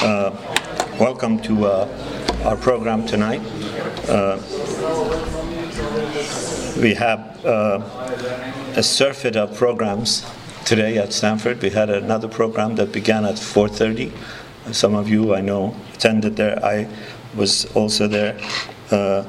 Uh, welcome to uh, our program tonight. Uh, we have uh, a surfeit of programs today at Stanford. We had another program that began at 4:30. Some of you I know attended there. I was also there. Uh,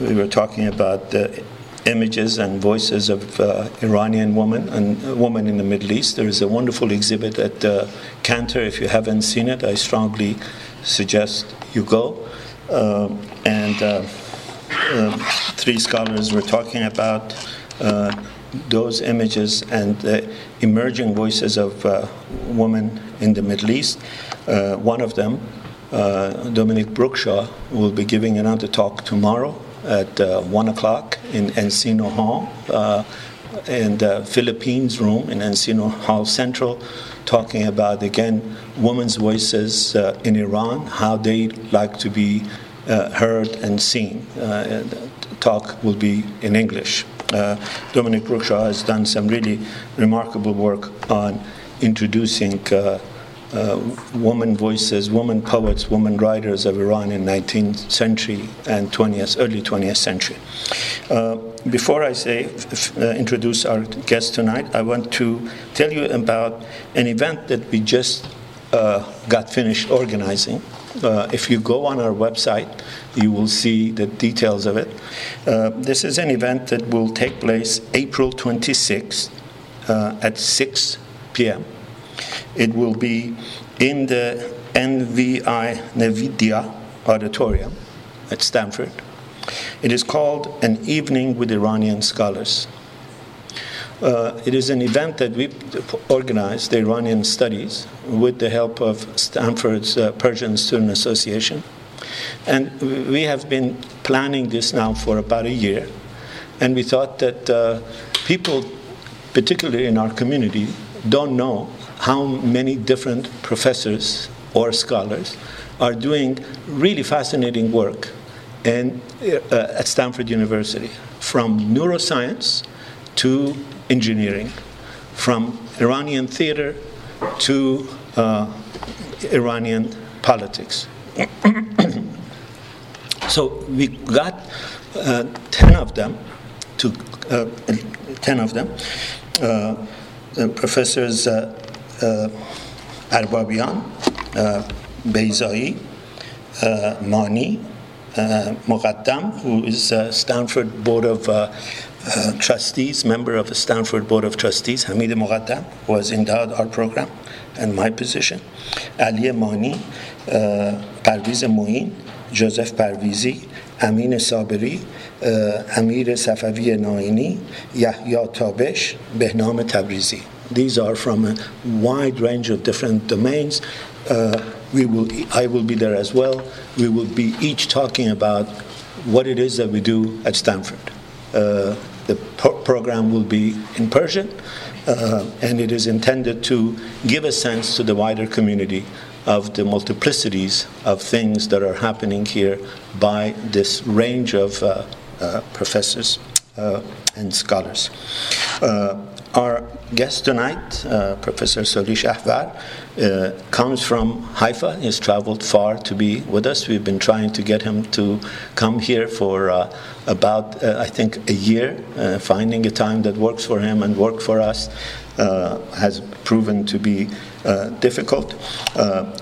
we were talking about the images and voices of uh, Iranian women and women in the Middle East. There is a wonderful exhibit at uh, Cantor. If you haven't seen it, I strongly suggest you go. Uh, and uh, uh, three scholars were talking about uh, those images and the emerging voices of women in the Middle East. one of them, Dominic Brookshaw, will be giving another talk tomorrow at uh, 1 o'clock in Encina Hall, uh, in the Philippines room in Encina Hall Central, talking about, again, women's voices uh, in Iran, how they like to be uh, heard and seen. Uh, talk will be in English. Uh, Dominic Brookshaw has done some really remarkable work on introducing uh, woman voices, woman poets, woman writers of Iran in 19th century and 20th, early 20th century. Uh, before I say f- uh, introduce our guest tonight, I want to tell you about an event that we just uh, got finished organizing. Uh, if you go on our website, you will see the details of it. This is an event that will take place April 26th at 6 p.m. It will be in the NVI Nvidia Auditorium at Stanford. It is called An Evening with Iranian Scholars. Uh, it is an event that we organized, the Iranian Studies, with the help of Stanford's uh, Persian Student Association. And we have been planning this now for about a year. And we thought that uh, people, particularly in our community, don't know how many different professors or scholars are doing really fascinating work uh, at Stanford University, from neuroscience to engineering, from Iranian theater to uh, Iranian politics. so we got uh, 10 of them, to, uh, 10 of them, uh, professors uh, اربابیان بیزایی مانی Muqaddam, who is a Stanford Board of uh, uh, Trustees, member of the Stanford Board of Trustees. Hamid Muqaddam was endowed our program and my position. Ali Mani, uh, Parviz Moin, Joseph Parvizi, Amin Sabiri, uh, Amir Safavi Naini, Yahya Tabesh, Behnam Tabrizi. These are from a wide range of different domains. Uh, we will, I will be there as well. We will be each talking about what it is that we do at Stanford. Uh, the pro- program will be in Persian, uh, and it is intended to give a sense to the wider community of the multiplicities of things that are happening here by this range of uh, uh, professors uh, and scholars. Our guest tonight, uh, Professor Soli Shahvar, uh, comes from Haifa. He's traveled far to be with us. We've been trying to get him to come here for uh, about, uh, I think, a year. Uh, finding a time that works for him and work for us uh, has proven to be difficult.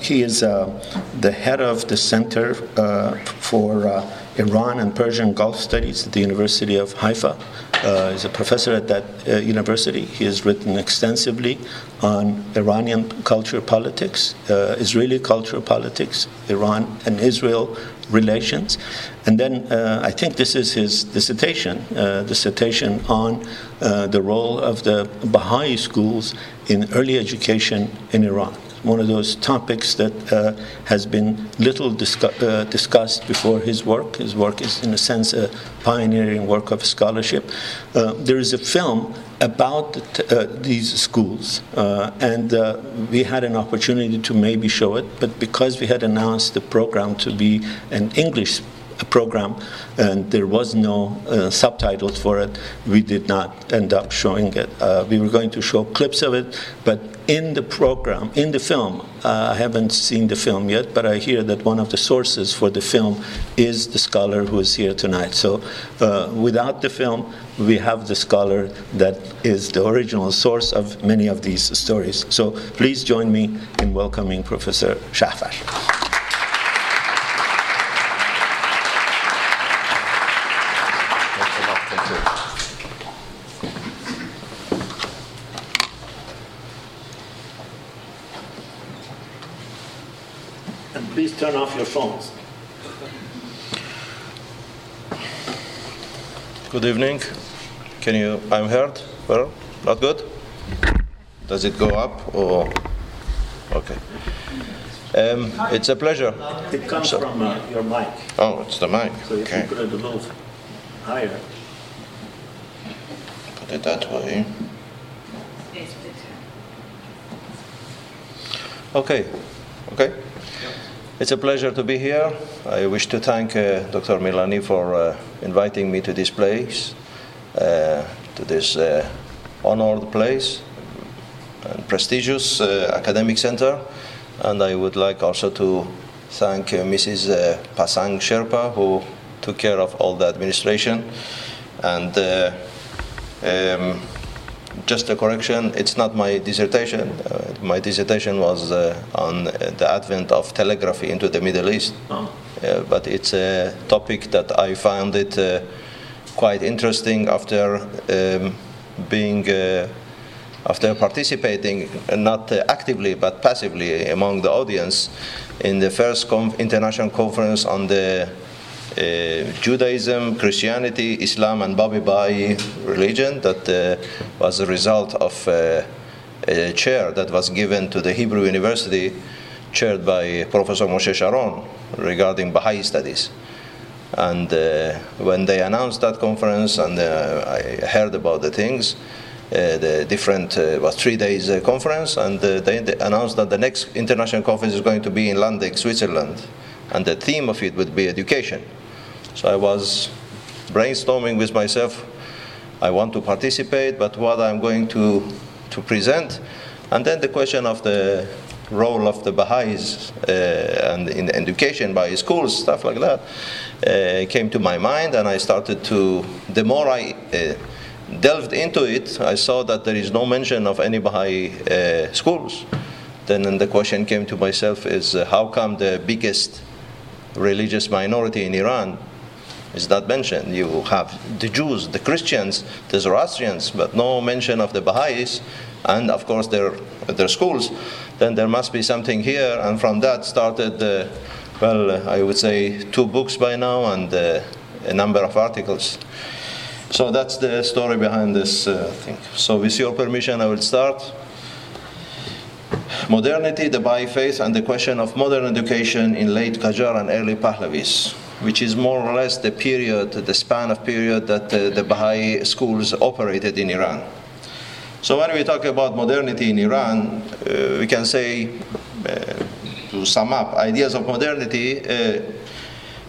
he is the head of the Center for Iran and Persian Gulf Studies at the University of Haifa. Uh, he's a professor at that uh, university. He has written extensively on Iranian culture politics, uh, Israeli culture politics, Iran and Israel relations. And then uh, I think this is his dissertation, uh, dissertation on uh, the role of the Baha'i schools in early education in Iran one of those topics that uh, has been little discu- uh, discussed before his work. His work is, in a sense, a pioneering work of scholarship. Uh, there is a film about uh, these schools, uh, and uh, we had an opportunity to maybe show it, but because we had announced the program to be an English program, and there was no uh, subtitles for it. We did not end up showing it. Uh, we were going to show clips of it, but in the program, in the film, uh, I haven't seen the film yet, but I hear that one of the sources for the film is the scholar who is here tonight. So uh, without the film, we have the scholar that is the original source of many of these stories. So please join me in welcoming Professor Shahvar. Turn off your phones. Good evening. Can you, I'm heard? Well, not good? Does it go up or? Okay. Um, it's a pleasure. It comes so, from uh, your mic. Oh, it's the mic. So if okay. you put it a little higher. Put it that way. Okay. Okay. It's a pleasure to be here. I wish to thank uh, Dr. Milani for uh, inviting me to this place, uh, to this uh, honored place and prestigious uh, academic center. And I would like also to thank uh, Mrs. Pasang Sherpa, who took care of all the administration. And um, just a correction, it's not my dissertation. Uh, my dissertation was uh, on the advent of telegraphy into the Middle East. Oh. Uh, but it's a topic that I found it uh, quite interesting after um, being, uh, after participating, not actively but passively among the audience in the first international conference on the uh, Judaism, Christianity, Islam, and Babi Baha'i religion that uh, was a result of uh, a chair that was given to the Hebrew University, chaired by Professor Moshe Sharon, regarding Baha'i studies. And uh, when they announced that conference, and uh, I heard about the things, uh, the different uh, was three days conference, and they, they, announced that the next international conference is going to be in Landegg, Switzerland, and the theme of it would be education. So I was brainstorming with myself. I want to participate, but what I'm going to to present, and then the question of the role of the Baha'is uh, and in education by schools, stuff like that, uh, came to my mind, and I started to. The more I uh, delved into it, I saw that there is no mention of any Baha'i uh, schools. Then the question came to myself: Is uh, how come the biggest religious minority in Iran is not mentioned. You have the Jews, the Christians, the Zoroastrians, but no mention of the Baha'is, and of course their their schools. Then there must be something here, and from that started, uh, well, I would say two books by now and uh, a number of articles. So that's the story behind this uh, thing. So with your permission, I will start. Modernity, the Baha'i faith, and the question of modern education in late Qajar and early Pahlavis which is more or less the period, the span of period that uh, the Baha'i schools operated in Iran. So when we talk about modernity in Iran, uh, we can say, uh, to sum up, ideas of modernity uh,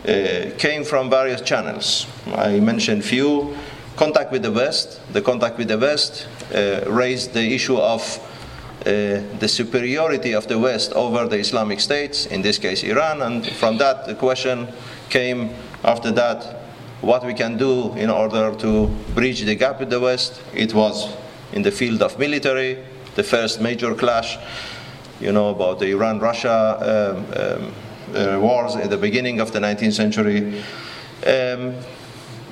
uh, came from various channels. I mentioned few. Contact with the West. The contact with the West uh, raised the issue of the superiority of the West over the Islamic states, in this case Iran, and from that the question came after that what we can do in order to bridge the gap with the West. It was in the field of military, the first major clash, you know, about the Iran Russia um, um, uh, wars at the beginning of the 19th century. Um,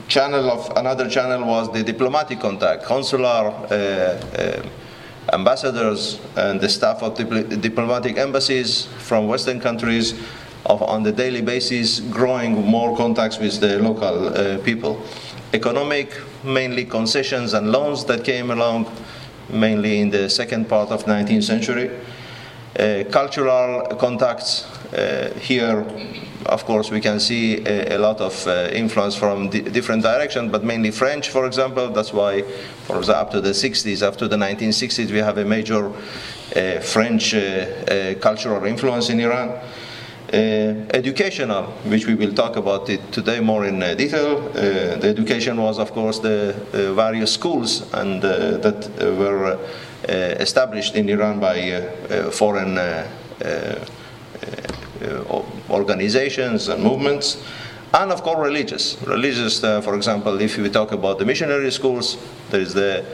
channel of another channel was the diplomatic contact, consular uh, uh, ambassadors and the staff of dipl- diplomatic embassies from Western countries of on the daily basis growing more contacts with the local uh, people. Economic, mainly concessions and loans that came along mainly in the second part of 19th century. Uh, cultural contacts uh, here of course, we can see a, a lot of uh, influence from di- different directions, but mainly French, for example. That's why, for example, up to the 60s, up to the 1960s, we have a major uh, French uh, uh cultural influence in Iran. Uh, educational, which we will talk about it today more in uh, detail. Uh, the education was, of course, the various schools and that were established in Iran by foreign organizations and movements and of course religious. Religious, uh, for example, if we talk about the missionary schools, there is the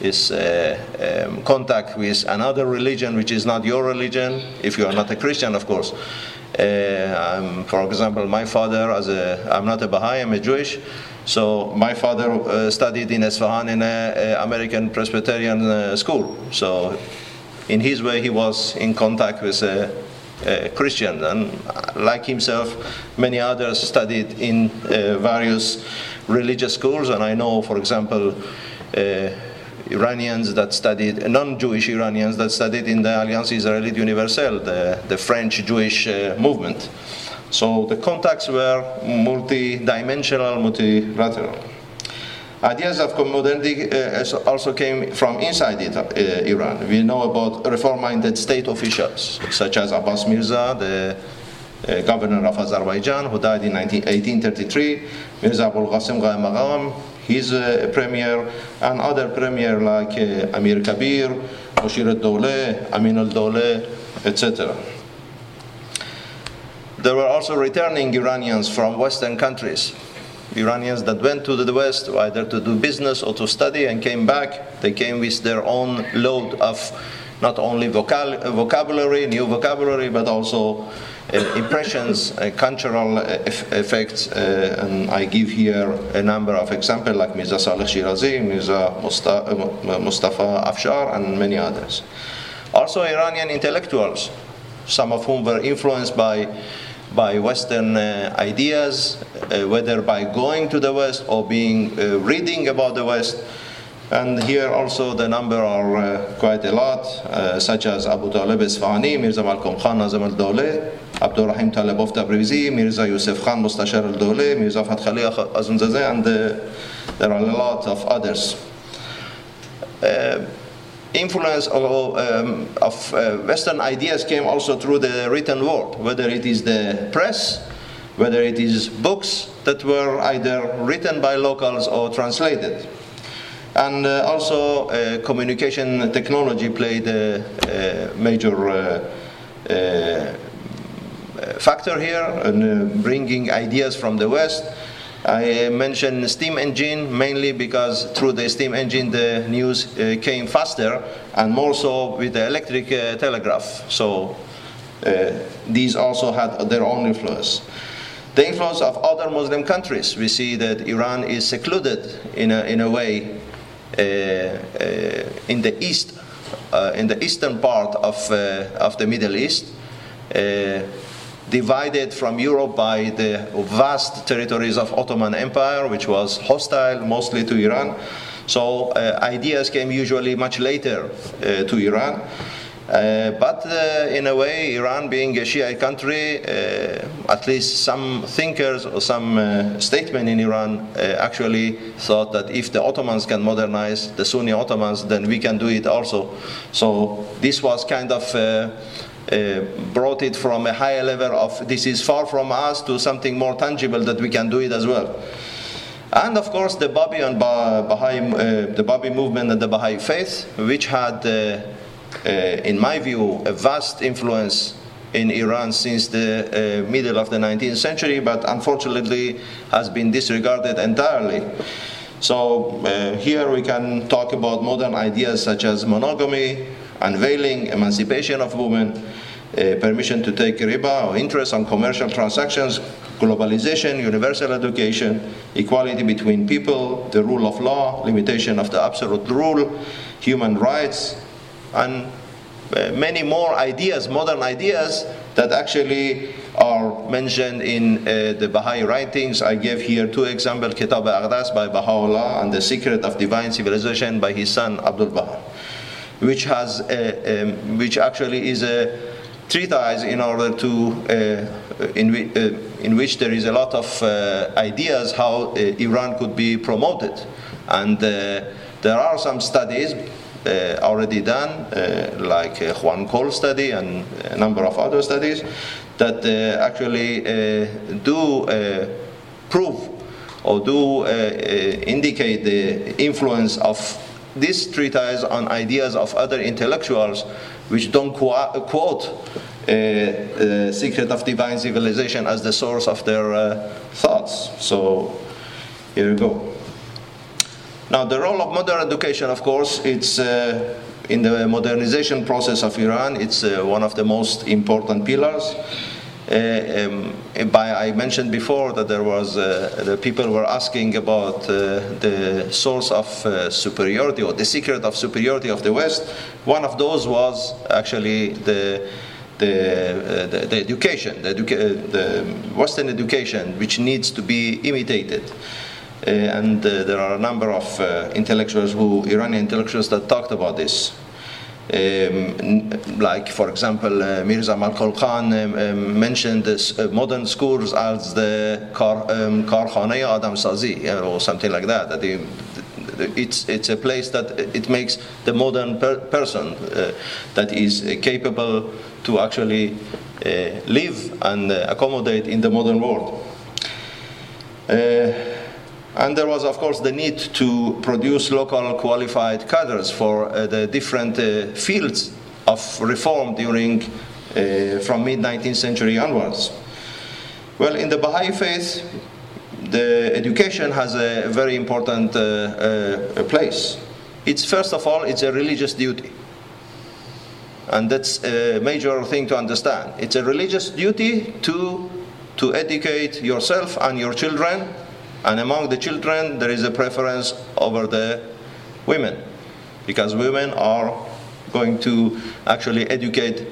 is uh, um, contact with another religion which is not your religion. If you are not a Christian, of course. Uh, for example, my father, as a, I'm not a Baha'i, I'm a Jewish. So my father uh, studied in Esfahan in an American Presbyterian uh, school. So in his way, he was in contact with a uh, Christian, and like himself, many others studied in uh, various religious schools. And I know, for example, uh, Iranians that studied, non-Jewish Iranians that studied in the Alliance Israélite Universelle, the, the French Jewish uh, movement. So the contacts were multi-dimensional, multilateral. Ideas of modernity uh, also came from inside it, uh, Iran. We know about reform-minded state officials, such as Abbas Mirza, the uh, governor of Azerbaijan, who died in 19, 1833, Mirza Abul Qasim his premier, and other premier like uh, Amir Kabir, Moshir al-Dawleh, Amin al-Dawleh, etc. There were also returning Iranians from Western countries Iranians that went to the West either to do business or to study and came back. They came with their own load of not only vocal- vocabulary, new vocabulary, but also uh, impressions, uh, cultural effects. Uh, and I give here a number of examples like Mirza Saleh Shirazi, Mirza Mustafa Afshar, and many others. Also, Iranian intellectuals, some of whom were influenced by by Western uh, ideas, uh, whether by going to the West or being uh, reading about the West. And here also the number are uh, quite a lot, uh, such as Abu Talib Isfahani, Mirza Malcolm Khan Nazim al-Dawleh, Abdul Rahim Talibov Tabrizi, Mirza Yusuf Khan Mustashar al-Dawleh, Mirza Fath Ali Akhundzadeh, and uh, there are a lot of others influence of, um, of uh, Western ideas came also through the written word, whether it is the press, whether it is books that were either written by locals or translated. And uh, also, uh, communication technology played a, a major uh, factor here in bringing ideas from the West I mentioned steam engine mainly because through the steam engine the news uh, came faster and more so with the electric uh, telegraph. So uh, these also had their own influence. The influence of other Muslim countries. We see that Iran is secluded in a, in a way in the east, uh, in the eastern part of, of the Middle East divided from Europe by the vast territories of Ottoman Empire, which was hostile mostly to Iran. So uh, ideas came usually much later uh, to Iran. Uh, but uh, in a way, Iran being a Shiite country, uh, at least some thinkers or some uh, statesmen in Iran actually thought that if the Ottomans can modernize the Sunni Ottomans, then we can do it also. So this was kind of uh, brought it from a higher level of this is far from us to something more tangible that we can do it as well. And of course, the Babi and Baha'i, uh, the Babi movement and the Baha'i faith, which had, uh, uh, in my view, a vast influence in Iran since the uh, middle of the 19th century, but unfortunately has been disregarded entirely. So uh, here we can talk about modern ideas such as monogamy, unveiling, emancipation of women, uh, permission to take riba or interest on commercial transactions, globalization, universal education, equality between people, the rule of law, limitation of the absolute rule, human rights, and uh, many more ideas, modern ideas, that actually are mentioned in uh, the Baha'i writings. I gave here two examples Kitab al-Aqdas by Baha'u'llah and The Secret of Divine Civilization by his son Abdul Baha which has a, um, which actually is a treatise in order to uh, in, uh, in which there is a lot of uh, ideas how uh, Iran could be promoted, and uh, there are some studies uh, already done, uh, like uh, Juan Cole study and a number of other studies, that uh, actually uh, do uh, prove or do indicate the influence of this treatise on ideas of other intellectuals which don't quote uh, secret of divine civilization as the source of their uh, thoughts. So here we go. Now, the role of modern education, of course, it's uh, in the modernization process of Iran, it's uh, one of the most important pillars. Uh, um, by, I mentioned before that there was uh, the people were asking about uh, the source of uh, superiority or the secret of superiority of the West. One of those was actually the the, the, the, education, the, educa- the, Western education, which needs to be imitated. Uh, and uh, there are a number of intellectuals who, Iranian intellectuals, that talked about this. Um, like, for example, uh, Mirza Malcolm Khan um, um, mentioned this, uh, modern schools as the kar, um, Adam Sazi, or something like that. that the, it's, it's a place that it makes the modern per person uh, that is capable to actually uh, live and uh, accommodate in the modern world. And there was, of course, the need to produce local qualified cadres for uh, the different uh, fields of reform during, uh, from mid 19th century onwards. Well, in the Baha'i faith, the education has a very important uh, uh, place. It's first of all, it's a religious duty. And that's a major thing to understand. It's a religious duty to, to educate yourself and your children and among the children, there is a preference over the women, because women are going to actually educate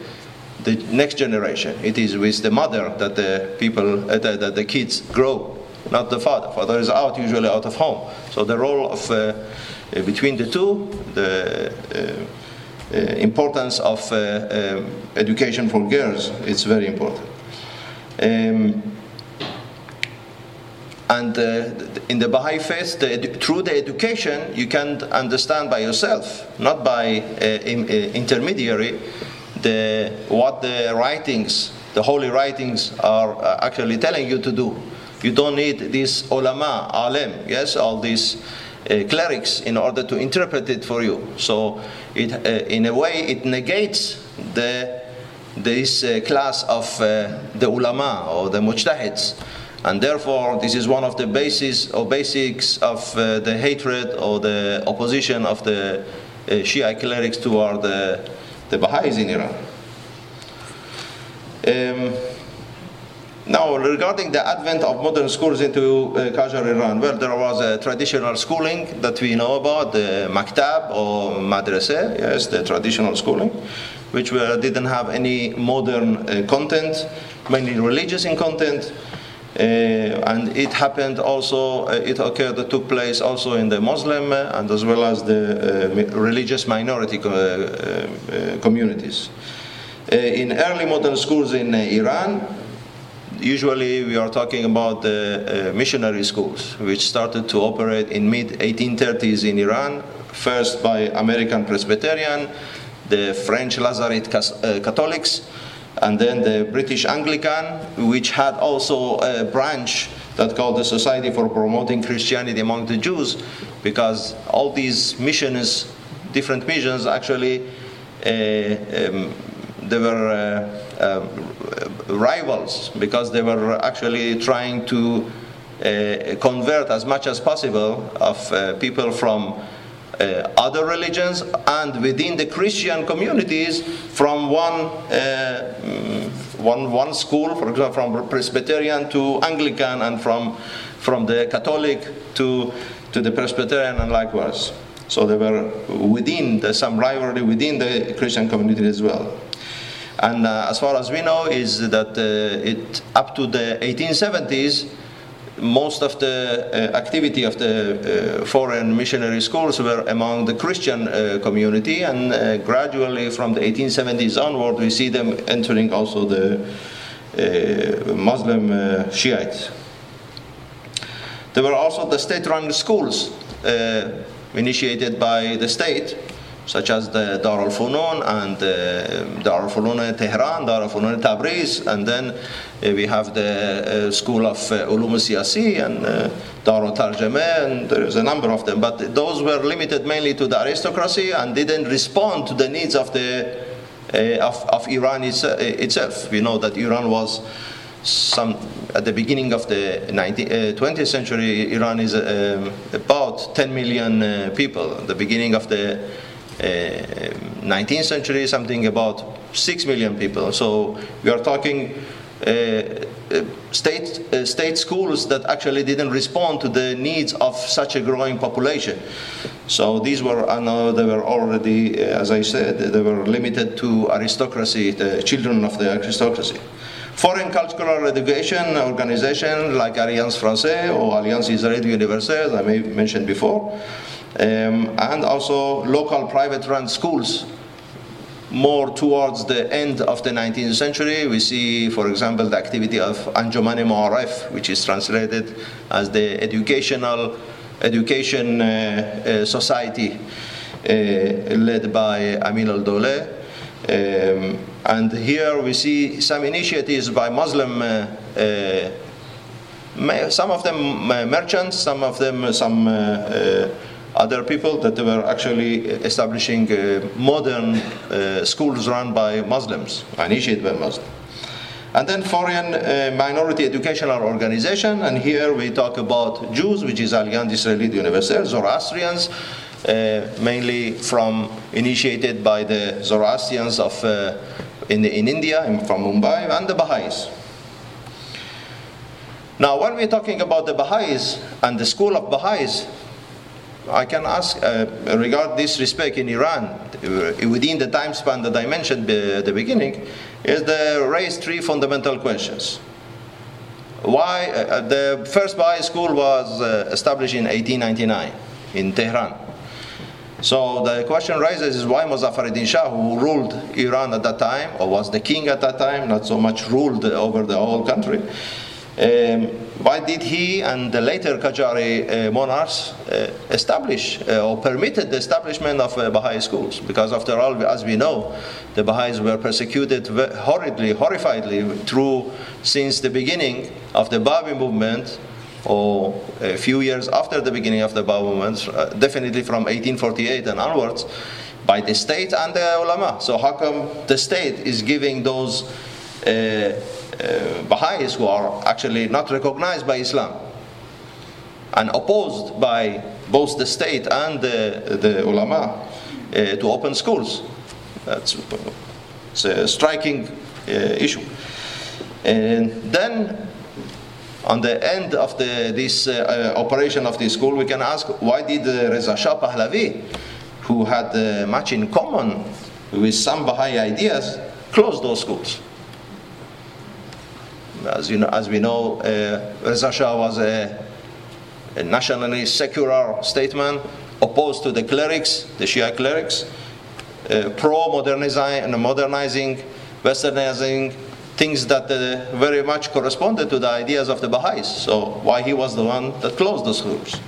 the next generation. It is with the mother that the people, uh, that the kids grow, not the father. Father is out usually out of home. So the role of uh, uh between the two, the uh, uh importance of uh, um, education for girls, it's very important. Um, and uh, in the Baha'i faith, the, through the education, you can understand by yourself, not by uh, in, uh, intermediary, the, what the writings, the holy writings, are uh, actually telling you to do. You don't need these ulama, alim, yes, all these uh, clerics in order to interpret it for you. So, it, uh, in a way, it negates the this class of the ulama or the mujtahids and therefore, this is one of the bases or basics of uh, the hatred or the opposition of the uh, Shia clerics toward the, the Baha'is in Iran. Um, now, regarding the advent of modern schools into uh, Qajar Iran, well, there was a traditional schooling that we know about, the maktab or madrasa, yes, the traditional schooling, which were, didn't have any modern uh, content, mainly religious in content. Uh, and it happened also, uh, it occurred, took place also in the Muslim uh, and as well as the religious minority communities. in early modern schools in Iran, usually we are talking about the uh, missionary schools which started to operate in mid 1830s in iran first by american presbyterian the french lazarite catholics and then the British Anglican, which had also a branch that called the Society for Promoting Christianity Among the Jews, because all these missions, different missions, actually, uh, um, they were uh, uh, rivals because they were actually trying to uh, convert as much as possible of uh, people from uh, other religions and within the Christian communities from one, uh, mm, one, one school, for example, from Presbyterian to Anglican and from, from the Catholic to, to the Presbyterian and likewise. So they were within the, some rivalry within the Christian community as well. And uh, as far as we know, is that uh, it up to the 1870s, most of the uh, activity of the uh, foreign missionary schools were among the Christian uh, community, and uh, gradually from the 1870s onward, we see them entering also the uh, Muslim uh, Shiites. There were also the state-run schools initiated by the state, such as the Dar al Funun and uh, Dar al Funun Tehran, Dar al Funun Tabriz, and then uh, we have the uh, School of uh, Ulum Siyasi and uh, Dar al Tarjama, and there's a number of them. But those were limited mainly to the aristocracy and didn't respond to the needs of the uh, of, of Iran uh, itself. We know that Iran was some at the beginning of the 19, uh, 20th century, Iran is um, about 10 million uh, people. At the beginning of the 19th uh, century, something about 6 million people. So we are talking uh, uh, state, uh, state schools that actually didn't respond to the needs of such a growing population. So these were, I know they were already, as I said, they were limited to aristocracy, the children of the aristocracy. Foreign cultural education organization like Alliance Française or Alliance Israélite Universelle, as I mentioned before, um, and also local private run schools more towards the end of the 19th century. We see, for example, the activity of Anjuman Ma'arif, which is translated as the educational education uh, uh, society uh, led by Amin al-Dawleh. Um, and here we see some initiatives by Muslim, uh, uh, some of them uh, merchants, some of them some other people that were actually establishing modern uh, schools run by Muslims, initiated by Muslims. And then foreign uh, minority educational organization, and here we talk about Jews, which is Alliance Israélite Universelle, Zoroastrians, uh, mainly from initiated by the Zoroastrians of in, in India, from Mumbai, and the Baha'is. Now, when we're talking about the Baha'is and the school of Baha'is, I can ask, uh, regard this respect in Iran, uh, within the time span that I mentioned at the beginning, is the raise three fundamental questions. Why uh, uh the first Baha'i school was uh, established in 1899 in Tehran. So the question rises is why Muzaffaruddin Shah, who ruled Iran at that time, or was the king at that time, not so much ruled over the whole country, um, why did he and the later Qajari uh, monarchs uh, establish uh, or permitted the establishment of uh, Baha'i schools? Because after all, as we know, the Baha'is were persecuted horridly, horrifiedly through since the beginning of the Babi movement or a few years after the beginning of the Babi movement, uh, definitely from 1848 and onwards, by the state and the ulama. So how come the state is giving those uh, uh, Baha'is who are actually not recognized by Islam and opposed by both the state and the, the ulama uh, to open schools. That's a striking uh, issue. And then, on the end of the, this uh, operation of this school, we can ask why did Reza Shah Pahlavi, who had much in common with some Baha'i ideas, close those schools? As, you know, as we know, uh, Reza Shah was a, a nationally secular statesman opposed to the clerics, the Shia clerics, uh, pro-modernizing, and modernizing, westernizing things that uh, very much corresponded to the ideas of the Baha'is. So why he was the one that closed the schools.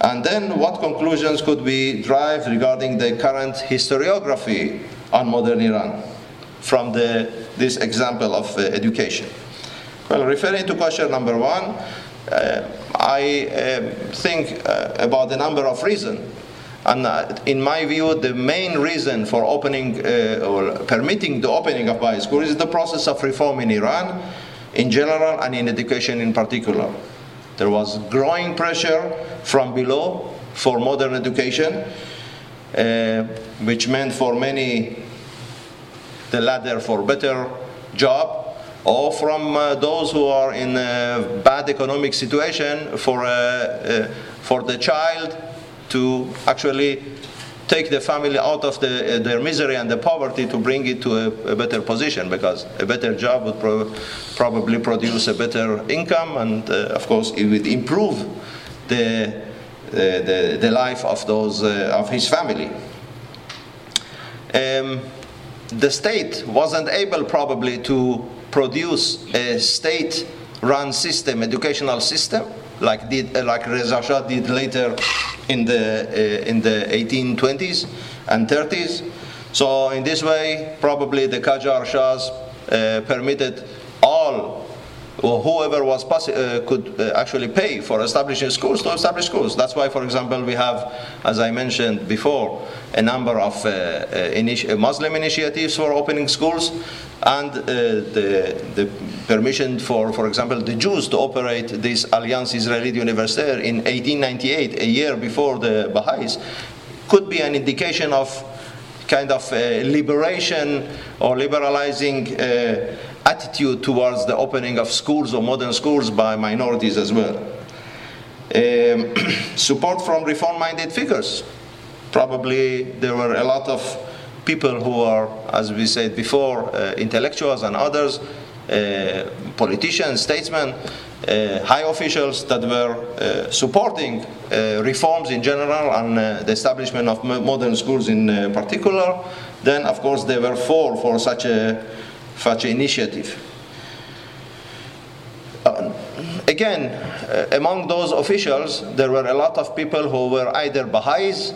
And then what conclusions could we drive regarding the current historiography on modern Iran from the, this example of uh, education? Well, referring to question number one, uh, I uh, think uh, about the number of reasons. And uh, in my view, the main reason for opening uh, or permitting the opening of Baha'i schools is the process of reform in Iran in general and in education in particular. There was growing pressure from below for modern education, uh, which meant for many the ladder for better job or from uh, those who are in a bad economic situation for, uh, uh, for the child to actually take the family out of the, uh, their misery and the poverty to bring it to a, a better position because a better job would pro- probably produce a better income and uh, of course it would improve the, the, the life of those uh, of his family. Um, the state wasn't able probably to produce a state-run system, educational system, like did like Reza Shah did later in the uh, in the 1820s and 30s. So in this way, probably the Qajar Shahs uh, permitted all or whoever was possi- uh, could uh, actually pay for establishing schools to establish schools. That's why, for example, we have, as I mentioned before, a number of uh, uh initi- Muslim initiatives for opening schools, and uh, the, the permission for, for example, the Jews to operate this Alliance Israelite Universitaire in 1898, a year before the Baha'is, could be an indication of kind of uh, liberation or liberalizing attitude towards the opening of schools or modern schools by minorities as well. Um, support from reform minded figures. Probably there were a lot of people who are, as we said before, uh, intellectuals and others, uh, politicians, statesmen, uh, high officials that were uh, supporting uh, reforms in general and uh, the establishment of modern schools in particular. Then, of course, they were for for such a such initiative. Uh, again, uh, among those officials, there were a lot of people who were either Baha'is,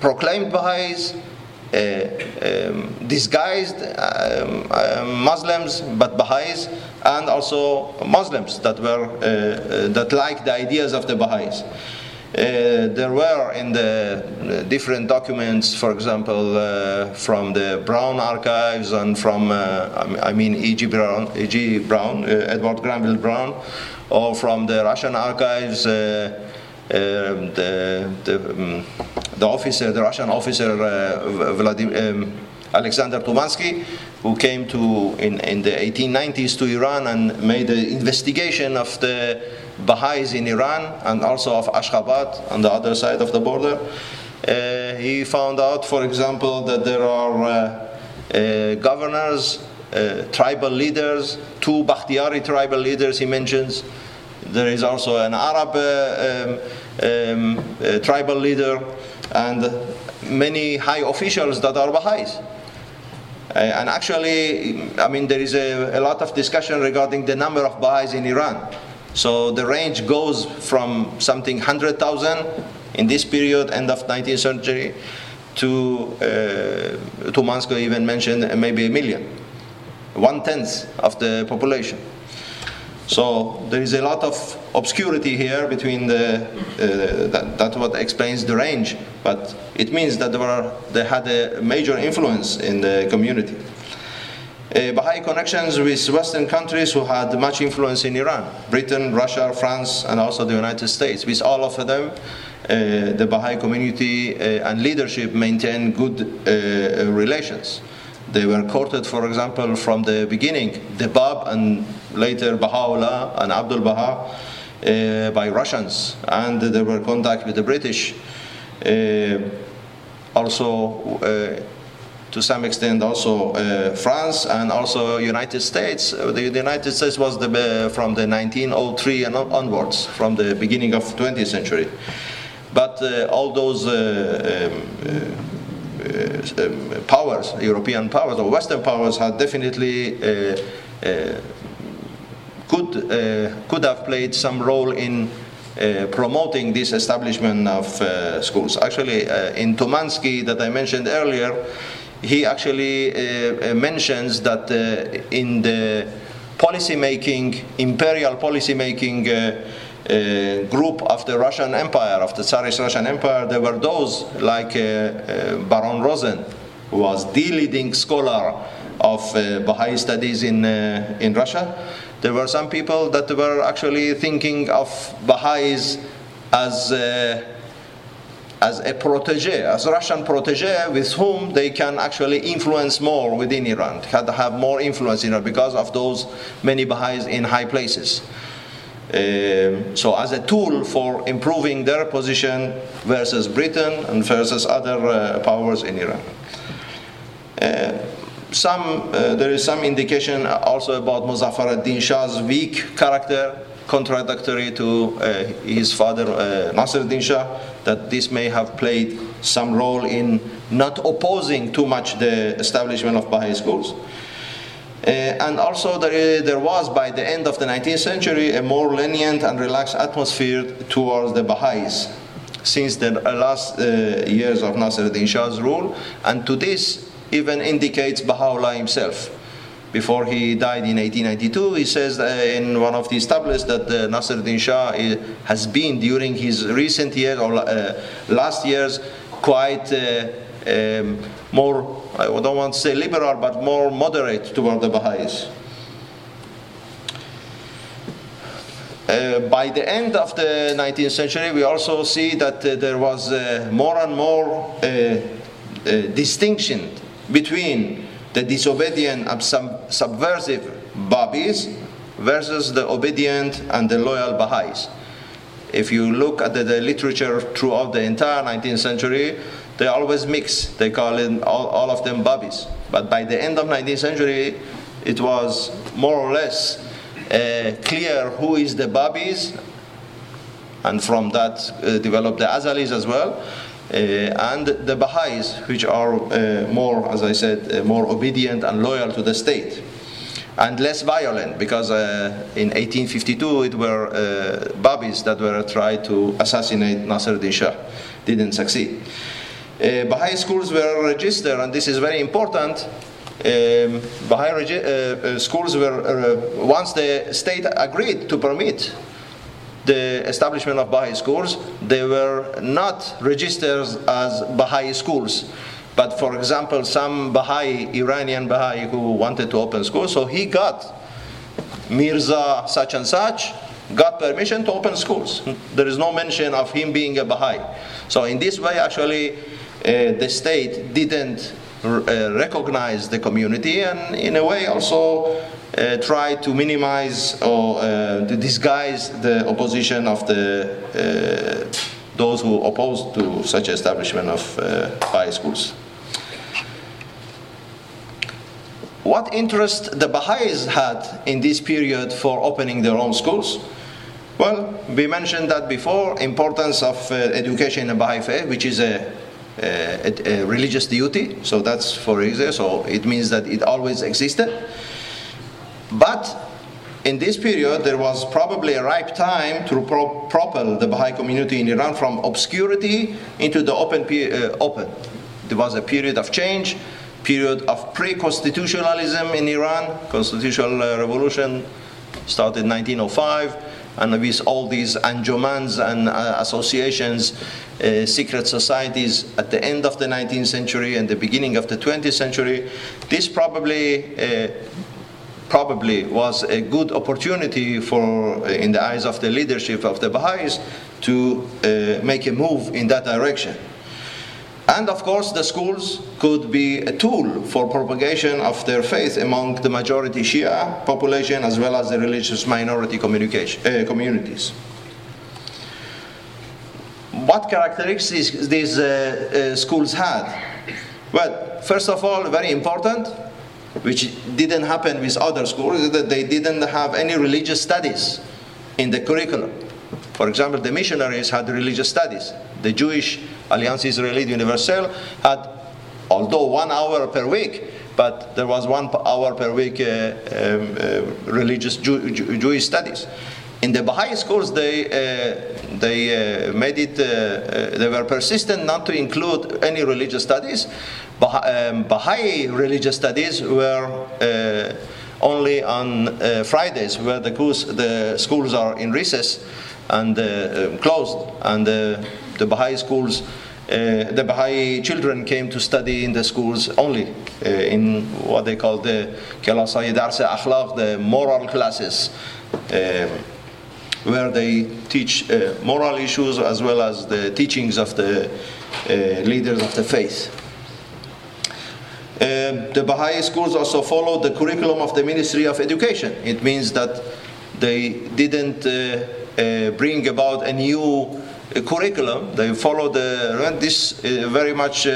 proclaimed Baha'is, uh, um, disguised um, uh, Muslims, but Baha'is, and also Muslims that were uh, uh, that liked the ideas of the Baha'is. Uh, there were in the different documents, for example, uh, from the Browne archives and from, uh, I mean, E.G. Browne, E.G. Browne uh, Edward Granville Browne, or from the Russian archives, uh, um, the, the, um, the, officer, the Russian officer, Vladimir, um, Alexander Tumansky, who came to in, in the 1890s to Iran and made an investigation of the Baha'is in Iran and also of Ashgabat on the other side of the border. Uh, he found out, for example, that there are uh, uh, governors, uh, tribal leaders, two Bakhtiari tribal leaders he mentions. There is also an Arab uh, um, um, tribal leader and many high officials that are Baha'is. Uh, and actually, I mean, there is a, a, lot of discussion regarding the number of Baha'is in Iran. So the range goes from something 100,000 in this period, end of 19th century, to, uh, Tumansky even mentioned uh, maybe a million, one tenth of the population. So there is a lot of obscurity here between the uh, that, that what explains the range, but it means that there were, they had a major influence in the community Baha'i connections with Western countries who had much influence in Iran Britain, Russia, France, and also the United States. With all of them, uh, the Baha'i community uh, and leadership maintained good uh, relations. They were courted, for example, from the beginning, the Bab and later Baha'u'llah and Abdul Baha uh, by Russians, and there were contact with the British. Uh, also, to some extent also uh, France and also United States. Uh, the United States was the, uh, from the 1903 and onwards, from the beginning of 20th century. But uh, all those uh, um, um, powers, European powers or Western powers, had definitely could could have played some role in uh, promoting this establishment of uh, schools. Actually, uh, in Tumansky, that I mentioned earlier, he actually uh, uh, mentions that uh, in the policy making, imperial policy making uh, group of the Russian Empire, of the Tsarist Russian Empire, there were those like Baron Rosen, who was the leading scholar of Baha'i studies in, in Russia. There were some people that were actually thinking of Baha'is as as a protege, as Russian protege with whom they can actually influence more within Iran, have more influence in Iran because of those many Baha'is in high places. Uh, so as a tool for improving their position versus Britain and versus other uh, powers in Iran. Uh, some, uh, there is some indication also about Muzaffar ad-Din Shah's weak character, contradictory to uh, his father uh, Nasr ad-Din Shah, that this may have played some role in not opposing too much the establishment of Baha'i schools. Uh, and also there, there was by the end of the 19th century a more lenient and relaxed atmosphere towards the Baha'is. since the last uh, years of Nasruddin Shah's rule, and to this even indicates Baha'u'llah himself. Before he died in 1892, he says in one of these tablets that uh, Nasruddin Shah has been during his recent years or uh, last years quite uh, um, more, I don't want to say liberal, but more moderate toward the Baha'is. Uh, by the end of the 19th century, we also see that uh, there was uh, more and more uh, uh, distinction between the disobedient and sub- subversive Babis versus the obedient and the loyal Baha'is. If you look at the, the, literature throughout the entire 19th century, they always mix. They call it all, all of them Babis. But by the end of 19th century, it was more or less uh, clear who is the Babis, and from that uh, develop the Azalis as well. Uh, and the Baha'is, which are uh, more, as I said, uh, more obedient and loyal to the state, and less violent, because uh, in 1852 it were uh, Babis that were tried to assassinate Nasruddin Shah, didn't succeed. Baha'i schools were registered, and this is very important. Um, Baha'i uh, uh, schools were, uh, once the state agreed to permit the establishment of Baha'i schools, they were not registered as Baha'i schools. But for example, some Baha'i, Iranian Baha'i who wanted to open schools, so he got Mirza such and such, got permission to open schools. There is no mention of him being a Baha'i. So in this way, actually, uh, the state didn't uh, recognize the community and in a way also uh, try to minimize or uh, to disguise the opposition of the uh, those who oppose to such establishment of uh, Baha'i schools. What interest the Baha'is had in this period for opening their own schools? Well, we mentioned that before, importance of uh, education in Baha'i faith, which is a a, a, religious duty, so that's for example, so it means that it always existed. But in this period, there was probably a ripe time to pro- propel the Baha'i community in Iran from obscurity into the open. Uh, open. There was a period of change, period of pre-constitutionalism in Iran. Constitutional uh, revolution started in 1905 and with all these anjumans and uh, associations, uh, secret societies at the end of the 19th century and the beginning of the 20th century, this probably uh, probably was a good opportunity for, uh, in the eyes of the leadership of the Baha'is, to uh, make a move in that direction. And of course, the schools could be a tool for propagation of their faith among the majority Shia population as well as the religious minority uh, communities. What characteristics these uh, uh, schools had? Well, first of all, very important, which didn't happen with other schools, that they didn't have any religious studies in the curriculum. For example, the missionaries had religious studies. The Jewish Alliance Israélite Universelle had, although one hour per week, but there was one hour per week uh, um, uh, religious Jew, Jew, Jewish studies. In the Baha'i schools, they, uh, they uh, made it, uh, uh, they were persistent not to include any religious studies. Um, Baha'i religious studies were only on Fridays, where the, the schools are in recess and uh, closed, and uh, the Baha'i schools. Uh, the Baha'i children came to study in the schools only uh, in what they call the Kalasai Darse Akhlaq, the moral classes, uh, where they teach uh, moral issues as well as the teachings of the leaders of the faith. The Baha'i schools also followed the curriculum of the Ministry of Education. It means that they didn't uh, bring about a new uh, curriculum. They follow the this uh, very much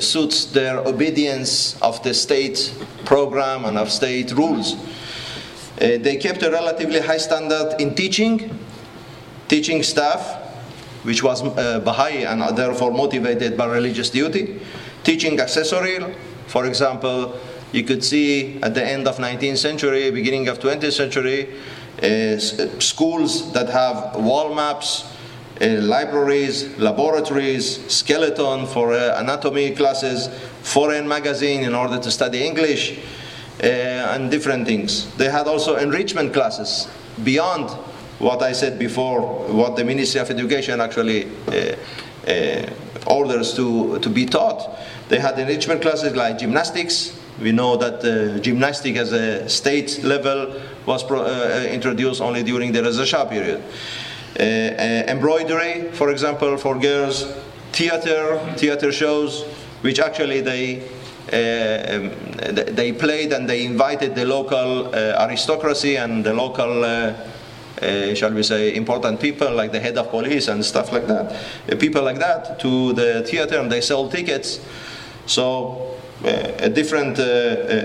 suits their obedience of the state program and of state rules. they kept a relatively high standard in teaching, teaching staff, which was uh, Baha'i and therefore motivated by religious duty. Teaching accessory, for example, you could see at the end of 19th century, beginning of 20th century, uh, schools that have wall maps, uh, libraries, laboratories, skeleton for uh, anatomy classes, foreign magazine in order to study English, uh, and different things. They had also enrichment classes beyond what I said before, what the Ministry of Education actually uh, uh, orders to, to be taught. They had enrichment classes like gymnastics. We know that uh, gymnastics as a state level was pro- uh, introduced only during the Reza Shah period. Uh, uh, embroidery, for example, for girls, theater, theater shows, which actually they uh, um, they played and they invited the local uh, aristocracy and the local uh, uh, shall we say, important people like the head of police and stuff like that, uh, people like that to the theater and they sell tickets. So, uh, different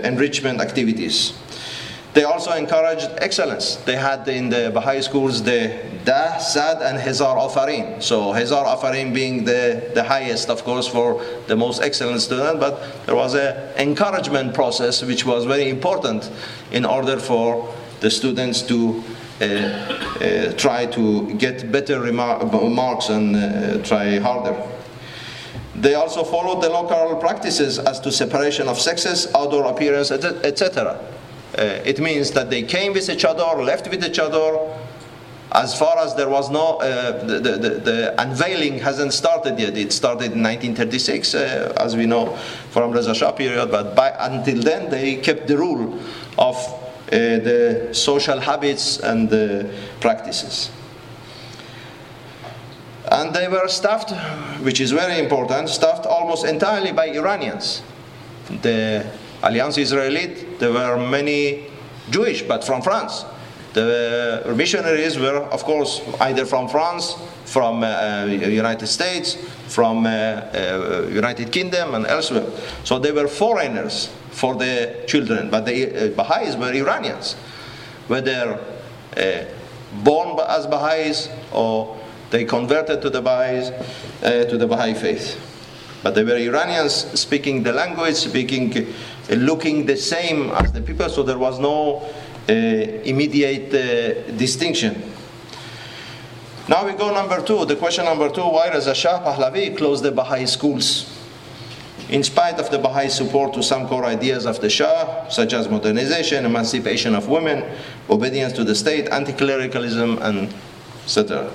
enrichment activities. They also encouraged excellence. They had in the Baha'i schools the Da, Sad, and Hezar Afarin. So Hezar Afarin being the, the highest, of course, for the most excellent student, but there was an encouragement process which was very important in order for the students to uh, uh, try to get better marks and uh, try harder. They also followed the local practices as to separation of sexes, outdoor appearance, etc. Uh, it means that they came with a chador, left with each other. As far as there was no, uh, the, the, the, unveiling hasn't started yet. It started in 1936, uh, as we know from Reza Shah period. But by, until then, they kept the rule of uh, the social habits and the practices. And they were staffed, which is very important, staffed almost entirely by Iranians. The Alliance Israelite, there were many Jewish, but from France. The missionaries were, of course, either from France, from uh, United States, from uh, uh, United Kingdom, and elsewhere. So they were foreigners for the children, but the uh, Baha'is were Iranians, whether uh, born as Baha'is or they converted to the Baha'is, uh, to the Baha'i faith. But they were Iranians speaking the language, speaking, uh, looking the same as the people, so there was no uh, immediate uh, distinction. Now we go number two. The question number two: Why Reza Shah Pahlavi closed the Baha'i schools? In spite of the Baha'i support to some core ideas of the Shah, such as modernization, emancipation of women, obedience to the state, anti-clericalism, and etc.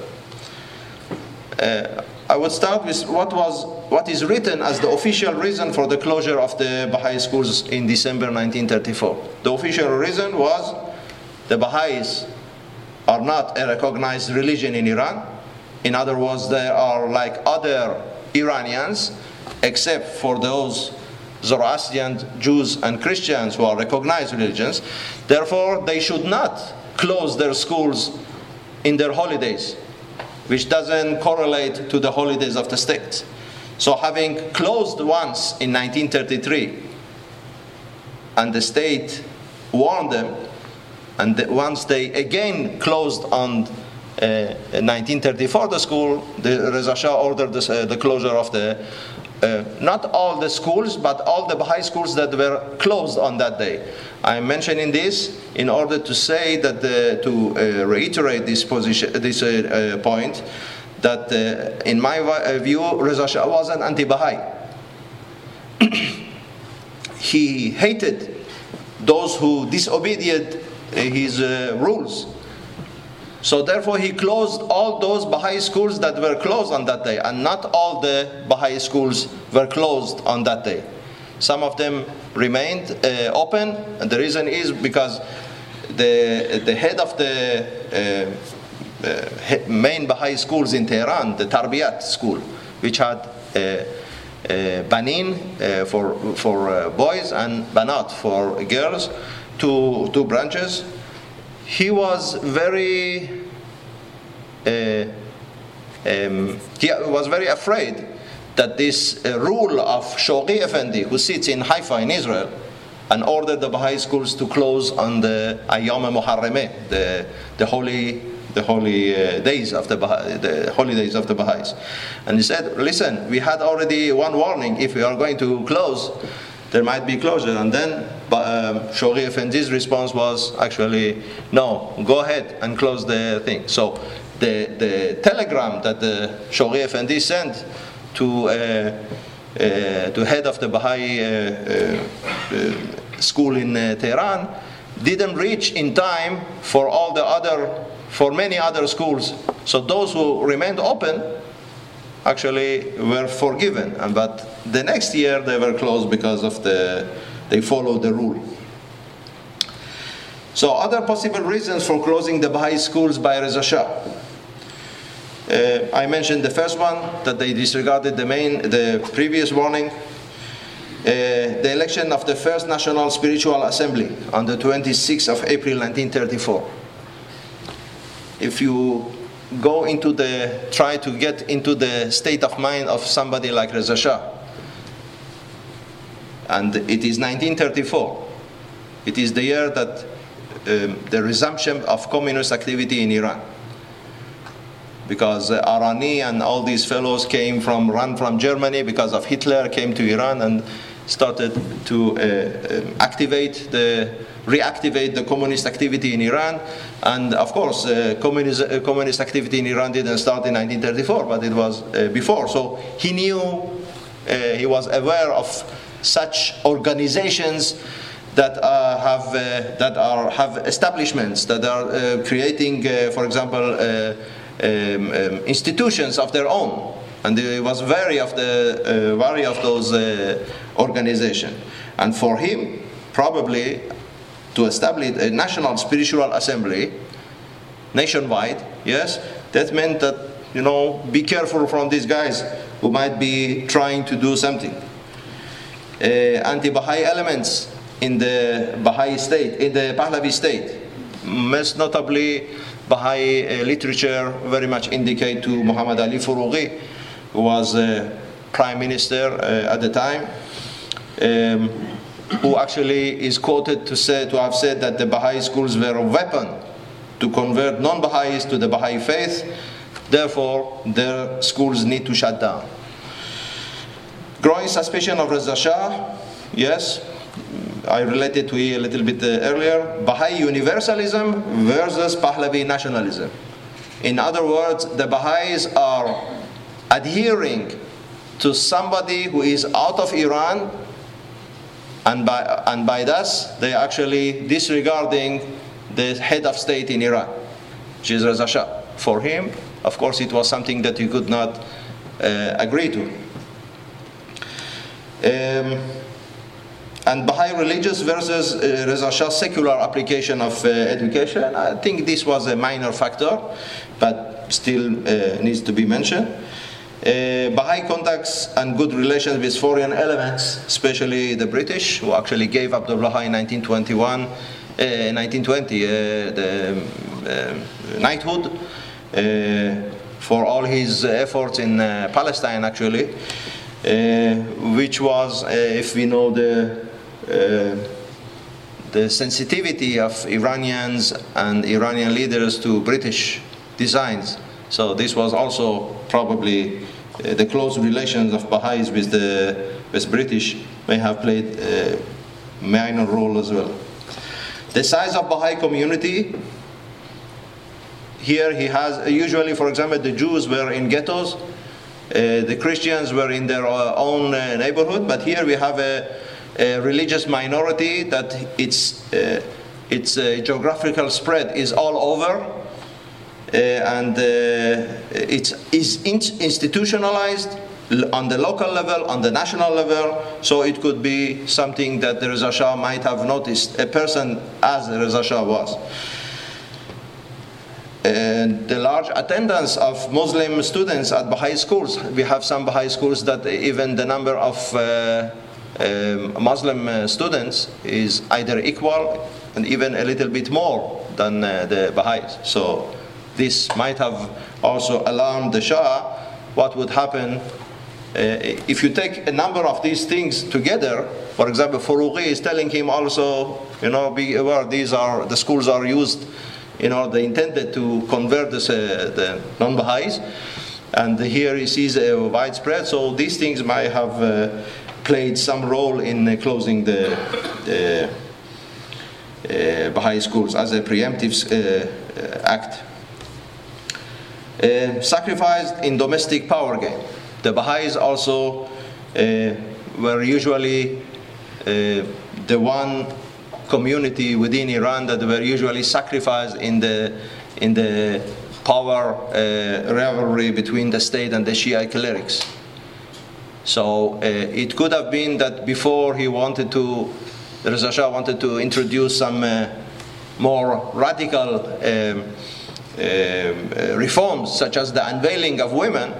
Uh, I would start with what was what is written as the official reason for the closure of the Baha'i schools in December 1934. The official reason was the Baha'is are not a recognized religion in Iran. In other words, they are like other Iranians, except for those Zoroastrian Jews and Christians who are recognized religions. Therefore, they should not close their schools in their holidays which doesn't correlate to the holidays of the state. So, having closed once in 1933, and the state warned them, and once they again closed on uh, 1934 the school, the Reza Shah ordered uh, the closure of the uh, not all the schools, but all the Baha'i schools that were closed on that day. I'm mentioning this in order to say that the, to uh, reiterate this position, this uh, uh point, that uh, in my view, Reza Shah was an anti-Baha'i. he hated those who disobeyed his rules so therefore he closed all those Baha'i schools that were closed on that day, and not all the Baha'i schools were closed on that day. Some of them remained uh, open, and the reason is because the, the head of the uh, uh, main Baha'i schools in Tehran, the Tarbiyat school, which had uh, uh, Banin uh, for, for boys and Banat for girls, two, two branches, he was very uh, um, he was very afraid that this uh, rule of Shoghi Effendi, who sits in Haifa in Israel, and ordered the Baha'i schools to close on the Ayyam Muharrame, the, the holy, the holy uh, days of the, Baha'i, the holidays of the Baha'is. And he said, listen, we had already one warning, if we are going to close, there might be closure. And then um, Shoghi Effendi's response was actually, no, go ahead and close the thing. So the, the telegram that the Shoghi Effendi sent to, uh, uh, to head of the Baha'i uh, uh, school in uh, Tehran didn't reach in time for all the other, for many other schools. So those who remained open actually were forgiven. And, but the next year they were closed because of the, they followed the rule. So other possible reasons for closing the Baha'i schools by Reza Shah. Uh, I mentioned the first one that they disregarded the main, the previous warning. Uh, the election of the first National Spiritual Assembly on the 26th of April 1934. If you go into the, try to get into the state of mind of somebody like Reza Shah, and it is 1934. It is the year that um, the resumption of communist activity in Iran. Because uh, Arani and all these fellows came from run from Germany because of Hitler came to Iran and started to uh, um, activate the reactivate the communist activity in Iran. And of course uh, communist, uh, communist activity in Iran didn't start in 1934 but it was uh, before. So he knew uh, he was aware of such organizations that uh, have uh, that are have establishments that are uh, creating, uh, for example, uh, um, um, institutions of their own, and he was wary of the wary of those organizations. And for him, probably to establish a national spiritual assembly nationwide, yes, that meant that you know be careful from these guys who might be trying to do something. Uh, anti-Baha'i elements in the Baha'i state, in the Pahlavi state. Most notably, Baha'i uh, literature very much indicate to Muhammad Ali Furughi, who was prime minister uh, at the time, um, who actually is quoted to say to have said that the Baha'i schools were a weapon to convert non-Baha'is to the Baha'i faith. Therefore, their schools need to shut down. Growing suspicion of Reza Shah, yes, I related to it a little bit uh, earlier, Baha'i universalism versus Pahlavi nationalism. In other words, the Baha'is are adhering to somebody who is out of Iran, and by, and by that, they are actually disregarding the head of state in Iran, which is Reza Shah. For him, of course, it was something that he could not uh, agree to. Um, and Baha'i religious versus uh, Reza Shah's secular application of uh, education, I think this was a minor factor, but still uh, needs to be mentioned. Uh, Baha'i contacts and good relations with foreign elements, especially the British, who actually gave Abdu'l-Baha in 1921, 1920, uh, uh, the um, knighthood for all his efforts in Palestine, actually. Which was, if we know the uh, the sensitivity of Iranians and Iranian leaders to British designs. So this was also probably uh, the close relations of Baha'is with the with British may have played a minor role as well. The size of Baha'i community. Here he has usually, for example, the Jews were in ghettos, uh, the Christians were in their uh, own uh, neighborhood, but here we have a a religious minority that its, uh, its uh, geographical spread is all over uh, and uh, it is institutionalized on the local level, on the national level, so it could be something that the Reza Shah might have noticed, a person as the Reza Shah was. The large attendance of Muslim students at Baha'i schools. We have some Baha'i schools that even the number of uh, um, Muslim uh, students is either equal and even a little bit more than uh, the Baha'is. So this might have also alarmed the Shah what would happen uh, if you take a number of these things together, for example, Furughi is telling him also, you know, be aware these are the schools are used, you know, they intended to convert this, uh, the non-Baha'is, and here he sees a widespread. So these things might have uh, played some role in uh, closing the, uh, Baha'i schools as a preemptive uh, act. sacrificed in domestic power game. The Baha'is also were usually the one community within Iran that were usually sacrificed in the in the power uh, rivalry between the state and the Shia clerics. So uh, it could have been that before he wanted to, Reza Shah wanted to introduce some uh, more radical um, um, reforms, such as the unveiling of women,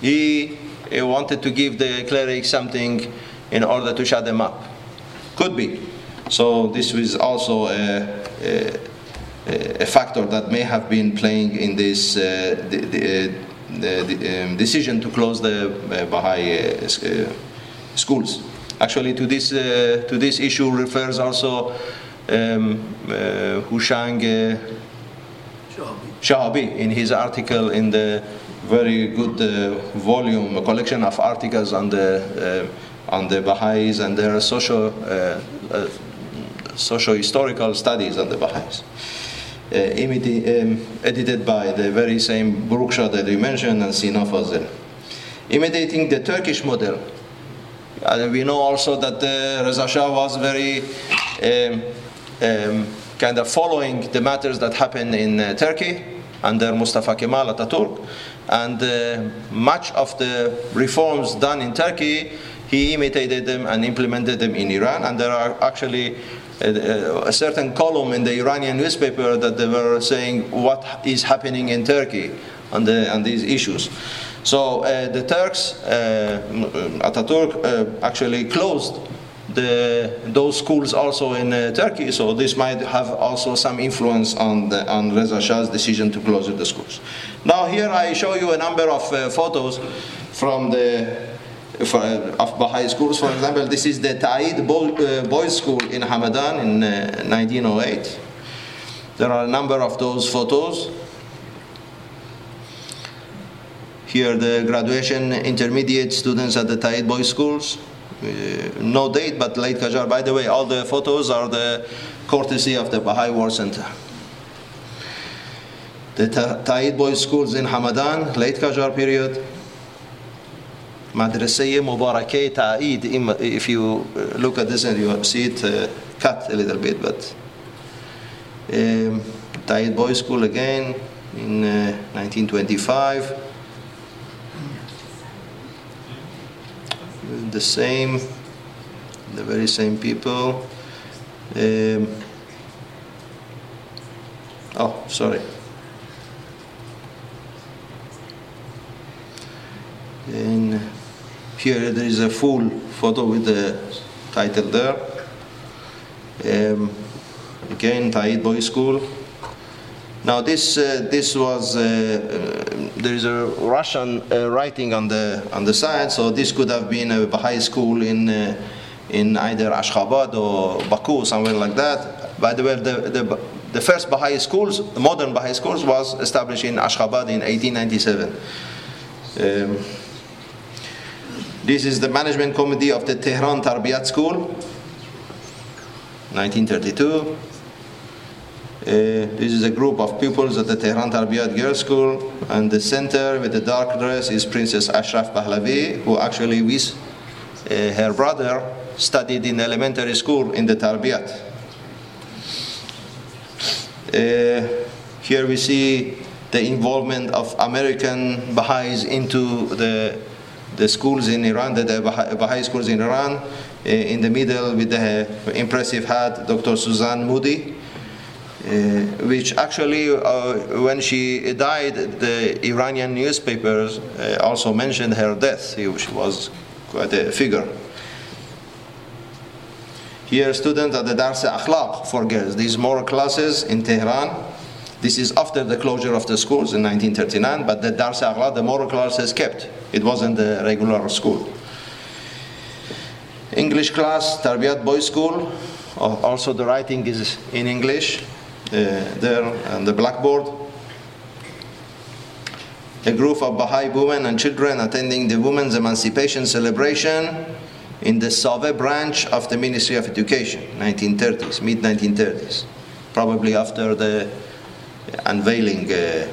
he, he wanted to give the clerics something in order to shut them up. Could be. So this was also a, a, a factor that may have been playing in this uh, the, the, the, the um, decision to close the uh, Baha'i uh, uh schools. Actually, to this uh, to this issue refers also um, uh, Houchang Chehabi in his article in the very good volume, a collection of articles on the on the Baha'is and their social socio-historical studies on the Baha'is. Uh, um, edited by the very same Brookshaw that you mentioned and Seena Fazel. Imitating the Turkish model. And we know also that uh, Reza Shah was very um, um, kind of following the matters that happened in uh, Turkey under Mustafa Kemal Ataturk. And uh, much of the reforms done in Turkey, he imitated them and implemented them in Iran. And there are actually a, certain column in the Iranian newspaper that they were saying what is happening in Turkey on, the, on these issues. So uh, the Turks, uh, Ataturk, uh, actually closed the, those schools also in uh, Turkey. So this might have also some influence on, the, on Reza Shah's decision to close the schools. Now here I show you a number of uh, photos from the for, of Baha'i schools. For example, this is the Ta'id uh, Boys School in Hamadan in 1908. Uh, there are a number of those photos. Here the graduation intermediate students at the Ta'id Boys Schools. Uh, no date, but late Qajar. By the way, all the photos are the courtesy of the Baha'i World Center. The Ta'id Boys Schools in Hamadan, late Qajar period. Madrasa, mubarakay, Ta'id, if you uh, look at this and you see it uh, cut a little bit, but um, Ta'id Boys School again in uh, 1925. The same, the very same people. Um, oh, sorry. in here there is a full photo with the title there. Um, again, Ta'id Boys School. Now this uh, this was uh, uh, there is a Russian uh, writing on the on the side, so this could have been a Baha'i school in uh, in either Ashgabat or Baku, somewhere like that. By the way, the, the the first Baha'i schools, modern Baha'i schools, was established in Ashgabat in 1897. Um, this is the management committee of the Tehran Tarbiyat School, 1932. Uh, this is a group of pupils at the Tehran Tarbiyat Girls School, and the center with the dark dress is Princess Ashraf Pahlavi, who actually with uh, her brother studied in elementary school in the Tarbiyat. Uh, here we see the involvement of American Baha'is into the the schools in Iran, the, the Baha'i schools in Iran, eh, in the middle with the impressive hat, Dr. Suzanne Moody, uh, which actually, uh, when she died, the Iranian newspapers uh, also mentioned her death. She was quite a figure. Here, students at the Dars Akhlaq for girls, these moral classes in Tehran. This is after the closure of the schools in 1939, but the Dars Akhlaq, the moral classes kept. It wasn't a regular school. English class, Tarbiyat Boys School. Also, the writing is in English uh, there on the blackboard. A group of Baha'i women and children attending the Women's Emancipation Celebration in the Save branch of the Ministry of Education, 1930s, mid 1930s, probably after the unveiling uh,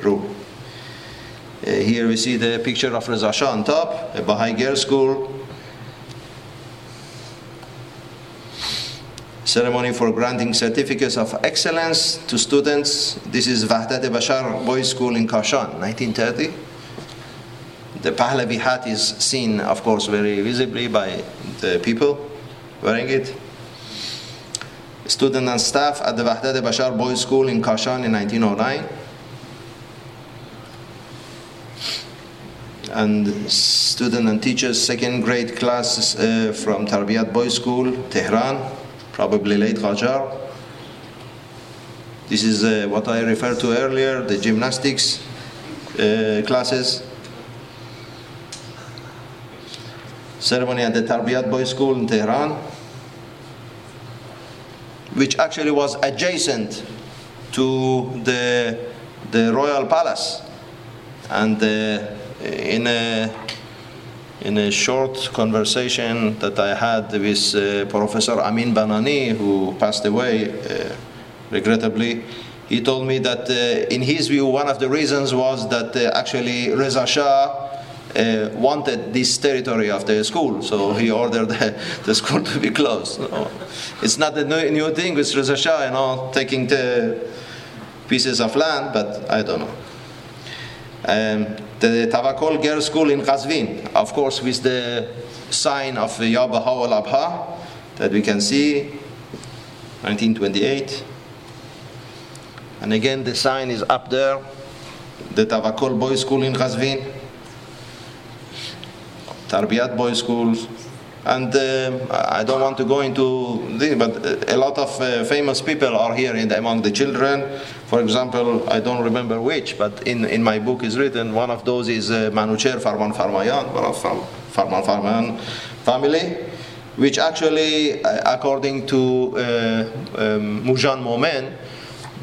rule. Uh, here we see the picture of Reza Shah on top, a Baha'i girls' school. Ceremony for granting certificates of excellence to students. This is Wahdat Bashar Boys' School in Kashan, 1930. The Pahlavi hat is seen, of course, very visibly by the people wearing it. Student and staff at the Wahdat Bashar Boys' School in Kashan in 1909. And student and teachers second grade classes uh, from Tarbiyat Boys School, Tehran, probably late Qajar. This is uh, what I referred to earlier, the gymnastics uh, classes. Ceremony at the Tarbiyat Boys School in Tehran, which actually was adjacent to the, the Royal Palace. And uh, in a in a short conversation that I had with uh, Professor Amin Banani, who passed away uh, regrettably, he told me that uh, in his view, one of the reasons was that uh, actually Reza Shah uh, wanted this territory of the school, so he ordered the, the school to be closed. It's not a new, new thing with Reza Shah, you know, taking the pieces of land, but I don't know. Um, the Tavakol Girls School in Qazvin, of course, with the sign of Ya Baha al Abha that we can see, 1928. And again, the sign is up there, the Tavakol Boys School in Qazvin, Tarbiyat Boys Schools, and uh, I don't want to go into this, but a lot of uh, famous people are here the, among the children. For example, I don't remember which, but in, in my book is written one of those is uh, Manucher Farman Farmayan, one of Farman family, which actually, uh, according to uh, um, Moojan Momen,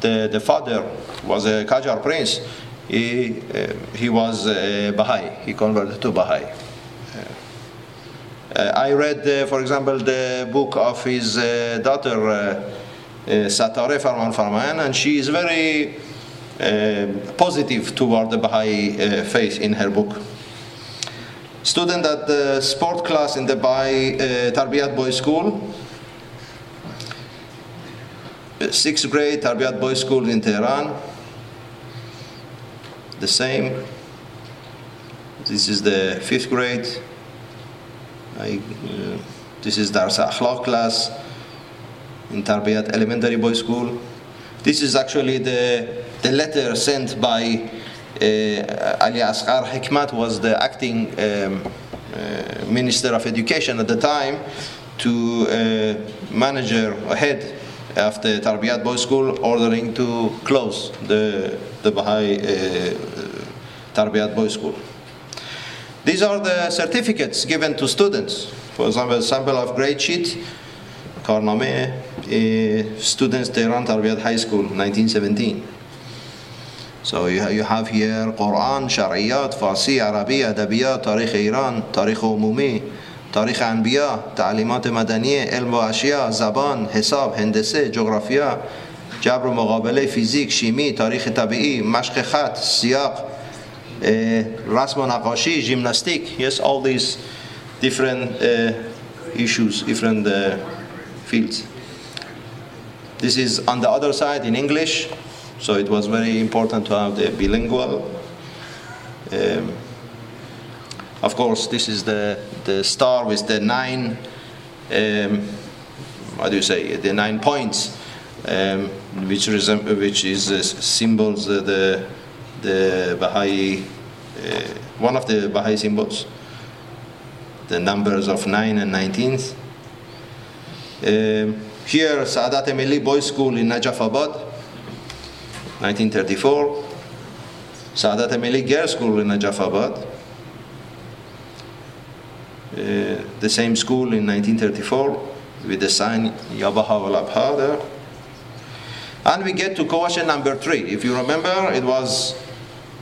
the, the father was a Qajar prince. He, uh, he was Baha'i. He converted to Baha'i. Uh, I read, uh, for example, the book of his uh, daughter, Satare Farman Farman, and she is very positive toward the Baha'i faith in her book student at the sport class in the Baha'i uh, Tarbiyat Boys School. Sixth grade Tarbiyat Boys School in Tehran. The same. This is the fifth grade I, uh, this is Dars Akhlaq class in Tarbiyat Elementary Boys School. This is actually the, the letter sent by uh, Ali Asghar Hikmat was the acting um, uh, Minister of Education at the time to uh, manager head of the Tarbiyat Boys School ordering to close the, the Baha'i uh, Tarbiyat Boys School. These are the certificates given to students. For example, sample of grade sheet, کارنامه students Tehran Tarbiyat High School 1917. So you, you have here Quran, Shariat, Farsi, Arabi, Adabiyat, Tarikh Iran, Tarikh Umumi, تاریخ انبیا تعلیمات مدنی علم و اشیا زبان حساب هندسه جغرافیا جبر و مقابله فیزیک شیمی تاریخ طبیعی مشق خط سیاق rasmo naqashi, gymnastic, yes, all these different uh, issues, different uh, fields. This is on the other side in English, so it was very important to have the bilingual. Um, of course, this is the, the star with the nine, um, what do you say, the nine points, um, which, which is uh, symbols uh, the the Baha'i, uh, one of the Baha'i symbols, the numbers of 9 and 19th. Uh, here, Saadat Milli Boys School in Najafabad, 1934. Saadat Milli Girls School in Najafabad. Uh, the same school in 1934 with the sign Yabaha Abha there. And we get to question number three. If you remember, it was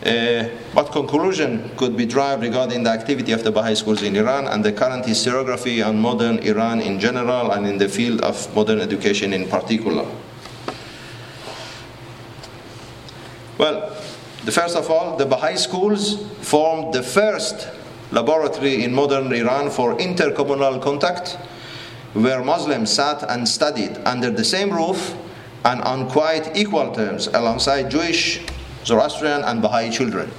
Uh, what conclusion could be drawn regarding the activity of the Baha'i schools in Iran and the current historiography on modern Iran in general and in the field of modern education in particular? Well, the first of all, the Baha'i schools formed the first laboratory in modern Iran for intercommunal contact, where Muslims sat and studied under the same roof and on quite equal terms alongside Jewish, Zoroastrian, and Baha'i children.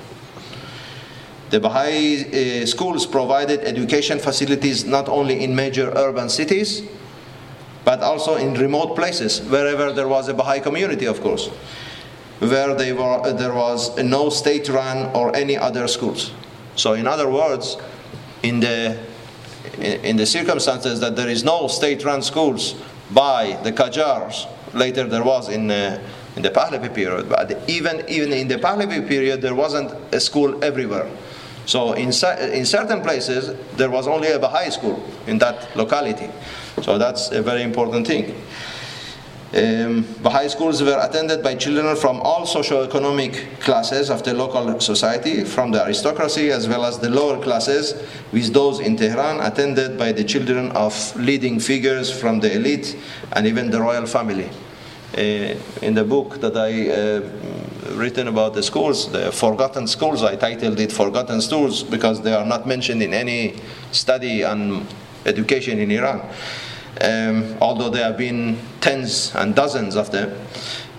The Baha'i uh, schools provided education facilities not only in major urban cities, but also in remote places, wherever there was a Baha'i community, of course, where were, there was no state run or any other schools. So, in other words, in the, in the circumstances that there is no state run schools by the Qajars, later there was in, uh, in the Pahlavi period, but even, even in the Pahlavi period, there wasn't a school everywhere. So in, in certain places, there was only a Baha'i school in that locality. So that's a very important thing. Um, Baha'i schools were attended by children from all socio-economic classes of the local society, from the aristocracy as well as the lower classes, with those in Tehran attended by the children of leading figures from the elite and even the royal family. Uh, in the book that I uh, written about the schools, the forgotten schools. I titled it Forgotten Schools because they are not mentioned in any study on education in Iran. Um, although there have been tens and dozens of them.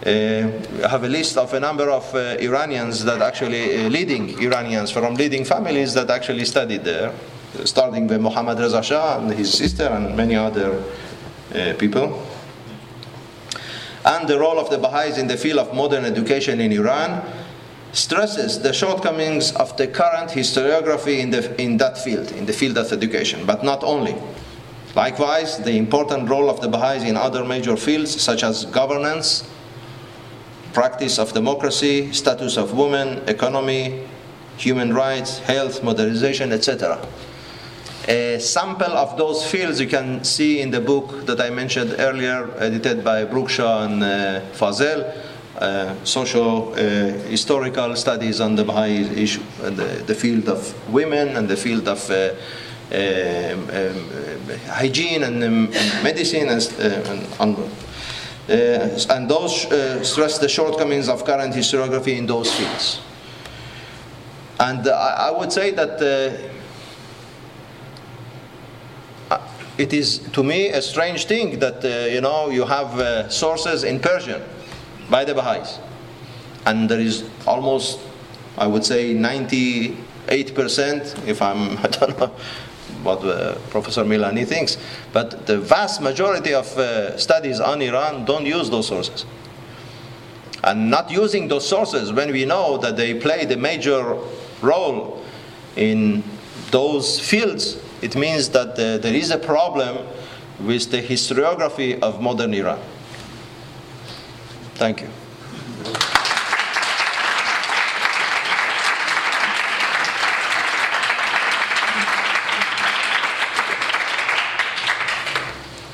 Uh, I have a list of a number of uh, Iranians that actually, uh, leading Iranians from leading families that actually studied there, starting with Mohammad Reza Shah and his sister and many other uh, people and the role of the Baha'is in the field of modern education in Iran stresses the shortcomings of the current historiography in, the, in that field, in the field of education, but not only. Likewise, the important role of the Baha'is in other major fields such as governance, practice of democracy, status of women, economy, human rights, health, modernization, etc. A sample of those fields you can see in the book that I mentioned earlier, edited by Brookshaw and uh, Fazel, uh, social uh, historical studies on the Baha'i issue, and the, the, field of women and the field of uh, um, um, hygiene and um, medicine and, uh, and uh, and those stress the shortcomings of current historiography in those fields. And I would say that it is to me a strange thing that uh, you know you have uh, sources in Persian by the Baha'is, and there is almost, I would say, 98 percent. If I'm, I don't know what uh, Professor Milani thinks, but the vast majority of uh, studies on Iran don't use those sources. And not using those sources when we know that they played a major role in those fields it means that there is a problem with the historiography of modern Iran. Thank you.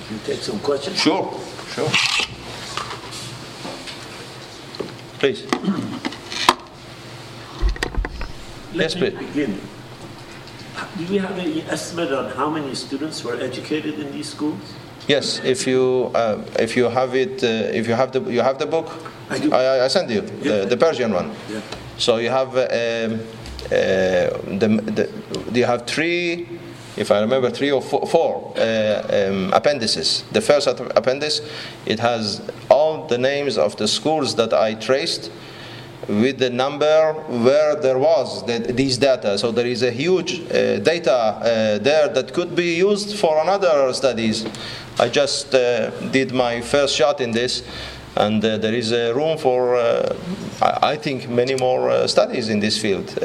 Can you take some questions? Sure, sure. Please. yes, please. Begin. Do we have any estimate on how many students were educated in these schools? Yes, if you uh, if you have it, uh, if you have the you have the book, I do. I, I send you yeah. the, the Persian one. Yeah. So you have uh, um, uh, the, the you have three, if I remember, three or four, four uh, um, appendices. The first appendix, it has all the names of the schools that I traced with the number where there was the, these data. So there is a huge uh, data uh, there that could be used for another studies. I just uh, did my first shot in this, and uh, there is a room for, uh, I, think, many more uh, studies in this field.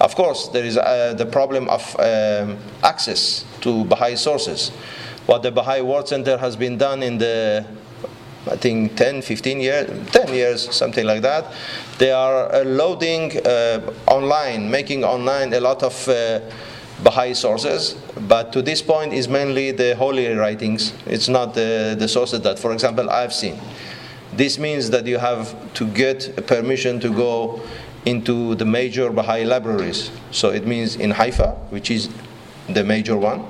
of course, there is the problem of um, access to Baha'i sources. What the Baha'i World Center has been done in the I think 10, 15 years, 10 years, something like that. They are uh, loading uh, online, making online a lot of uh, Baha'i sources, but to this point is mainly the holy writings. It's not the, the sources that, for example, I've seen. This means that you have to get permission to go into the major Baha'i libraries. So it means in Haifa, which is the major one,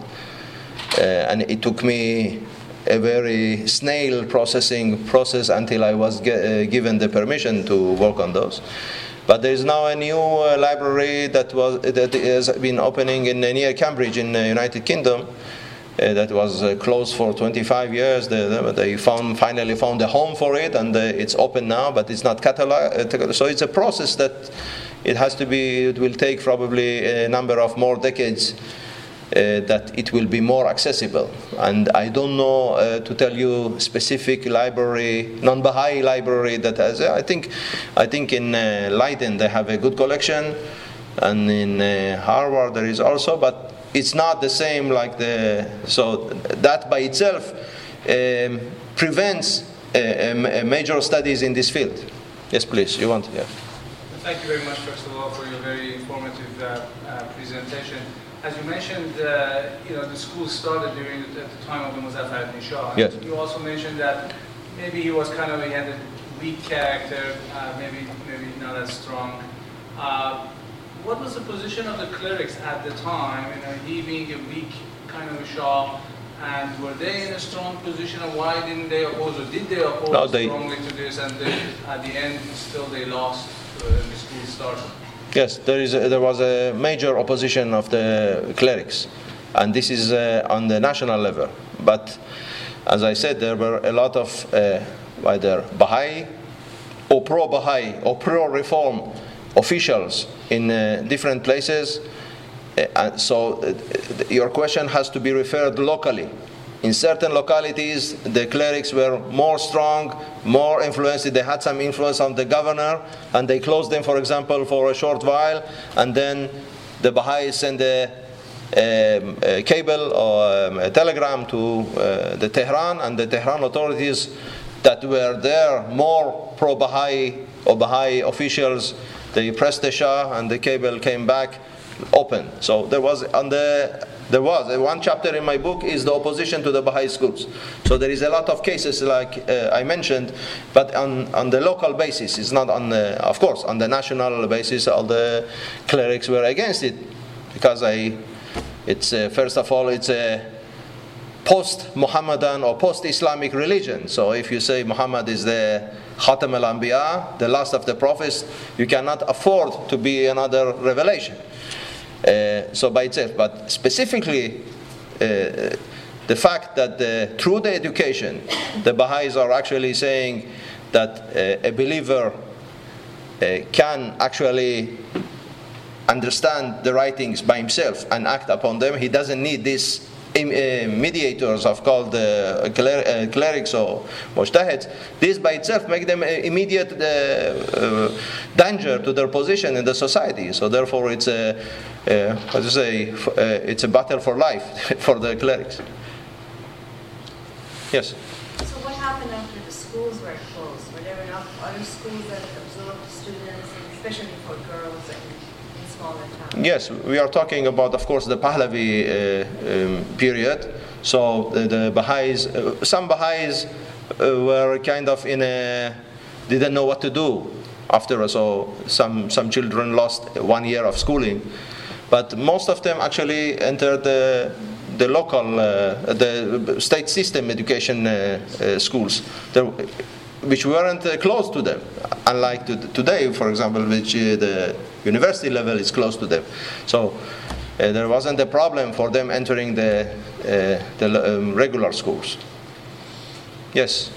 uh, and it took me a very snail processing process until I was ge- uh, given the permission to work on those. But there is now a new uh, library that was that has been opening in uh, near Cambridge in the United Kingdom. Uh, that was uh, closed for 25 years. They, they found finally found a home for it, and uh, it's open now. But it's not cataloged. so it's a process that it has to be. It will take probably a number of more decades that it will be more accessible. And I don't know uh, to tell you specific library, non-Baha'i library that has. I think, I think in uh, Leiden they have a good collection, and in uh, Harvard there is also, but it's not the same like the. So that by itself um, prevents uh, major studies in this field. Yes, please. You want? Yeah. Thank you very much, first of all, for your very informative uh, uh, presentation. As you mentioned, uh, you know, the school started during at the time of the Muzaffar Shah. Yes. You also mentioned that maybe he was kind of he had a weak character, uh, maybe maybe not as strong. Uh, what was the position of the clerics at the time? You know, he being a weak kind of a Shah, and were they in a strong position, and why didn't they oppose, or did they oppose no, they, strongly to this, and they, at the end still they lost uh, the school started? Yes, there, is a, there was a major opposition of the clerics, and this is uh, on the national level. But as I said, there were a lot of uh, either Baha'i or pro Baha'i or pro reform officials in uh, different places. Uh, so uh, your question has to be referred locally. In certain localities, the clerics were more strong, more influenced. They had some influence on the governor, and they closed them, for example, for a short while, and then the Baha'is sent a, a, a cable or um, a telegram to uh, the Tehran, and the Tehran authorities that were there, more pro Baha'i or Baha'i officials, they pressed the Shah and the cable came back open. So there was on the there was one chapter in my book is the opposition to the Baha'i schools. So there is a lot of cases like uh, I mentioned, but on, on the local basis, it's not on the, of course on the national basis. All the clerics were against it because I, it's uh, first of all it's a post-Muhammadan or post-Islamic religion. So if you say Muhammad is the Khatam al-Anbiya, the last of the prophets, you cannot afford to be another revelation. Uh, so by itself, but specifically uh, the fact that through the education, the Baha'is are actually saying that uh, a believer uh, can actually understand the writings by himself and act upon them. He doesn't need this mediators of called uh, cler- uh, clerics or mujtahids, this by itself make them immediate danger to their position in the society. So therefore, it's a uh, how to say it's a battle for life for the clerics. Yes. So what happened after the schools were closed? Were there enough other schools that absorbed students, especially for girls? Yes, we are talking about, of course, the Pahlavi uh, um, period. So the, the Baha'is, uh, some Baha'is uh, were kind of in a, didn't know what to do after. So some, some children lost one year of schooling. But most of them actually entered the, the local, uh, the state system education uh, uh, schools. There, which weren't uh, close to them, unlike to, today, for example, which uh, the university level is close to them. So uh, there wasn't a problem for them entering the, uh, the um, regular schools. Yes?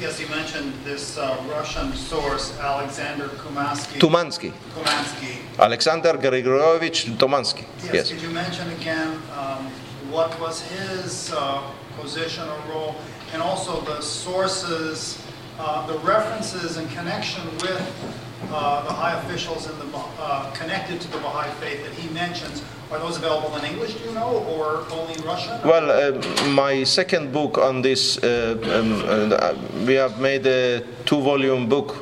Yes, you mentioned this uh, Russian source, Alexander Kumansky. Tumansky. Kumansky. Alexander Grigorievich Tumansky. Yes, yes. Could you mention again um, what was his uh, position or role, and also the sources, uh, the references and connection with uh, the high officials in the, uh, connected to the Baha'i faith that he mentions, are those available in English, do you know, or only in Russian? Well, uh, my second book on this, uh, um, uh, we have made a two volume book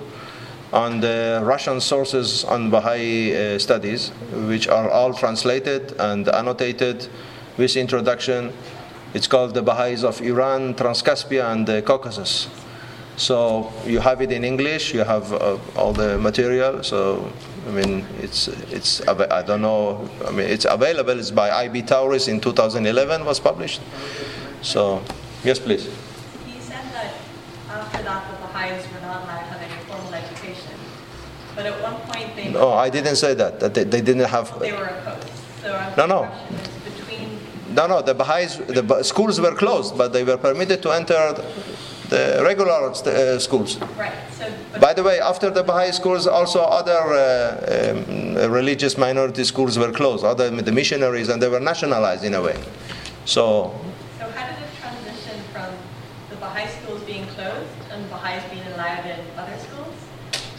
on the Russian sources on Baha'i uh, studies, which are all translated and annotated with introduction. It's called The Baha'is of Iran, Transcaspia, and the Caucasus. So you have it in English. You have uh, all the material. So I mean, it's it's I don't know. I mean, it's available. It's by I.B. Tauris in 2011 was published. So Yes, please. He said that after that, the Baha'is were not allowed to have any formal education. But at one point, they, No, I didn't say that. That they, they didn't have. they were opposed. So No, no. Question is between, No, no. The Baha'is, the schools were closed, but they were permitted to enter the regular uh, schools. right, so, By the way, after the Baha'i schools, also other uh, um, religious minority schools were closed, other the missionaries, and they were nationalized in a way. So So how did it transition from the Baha'i schools being closed and Baha'is being allowed in other schools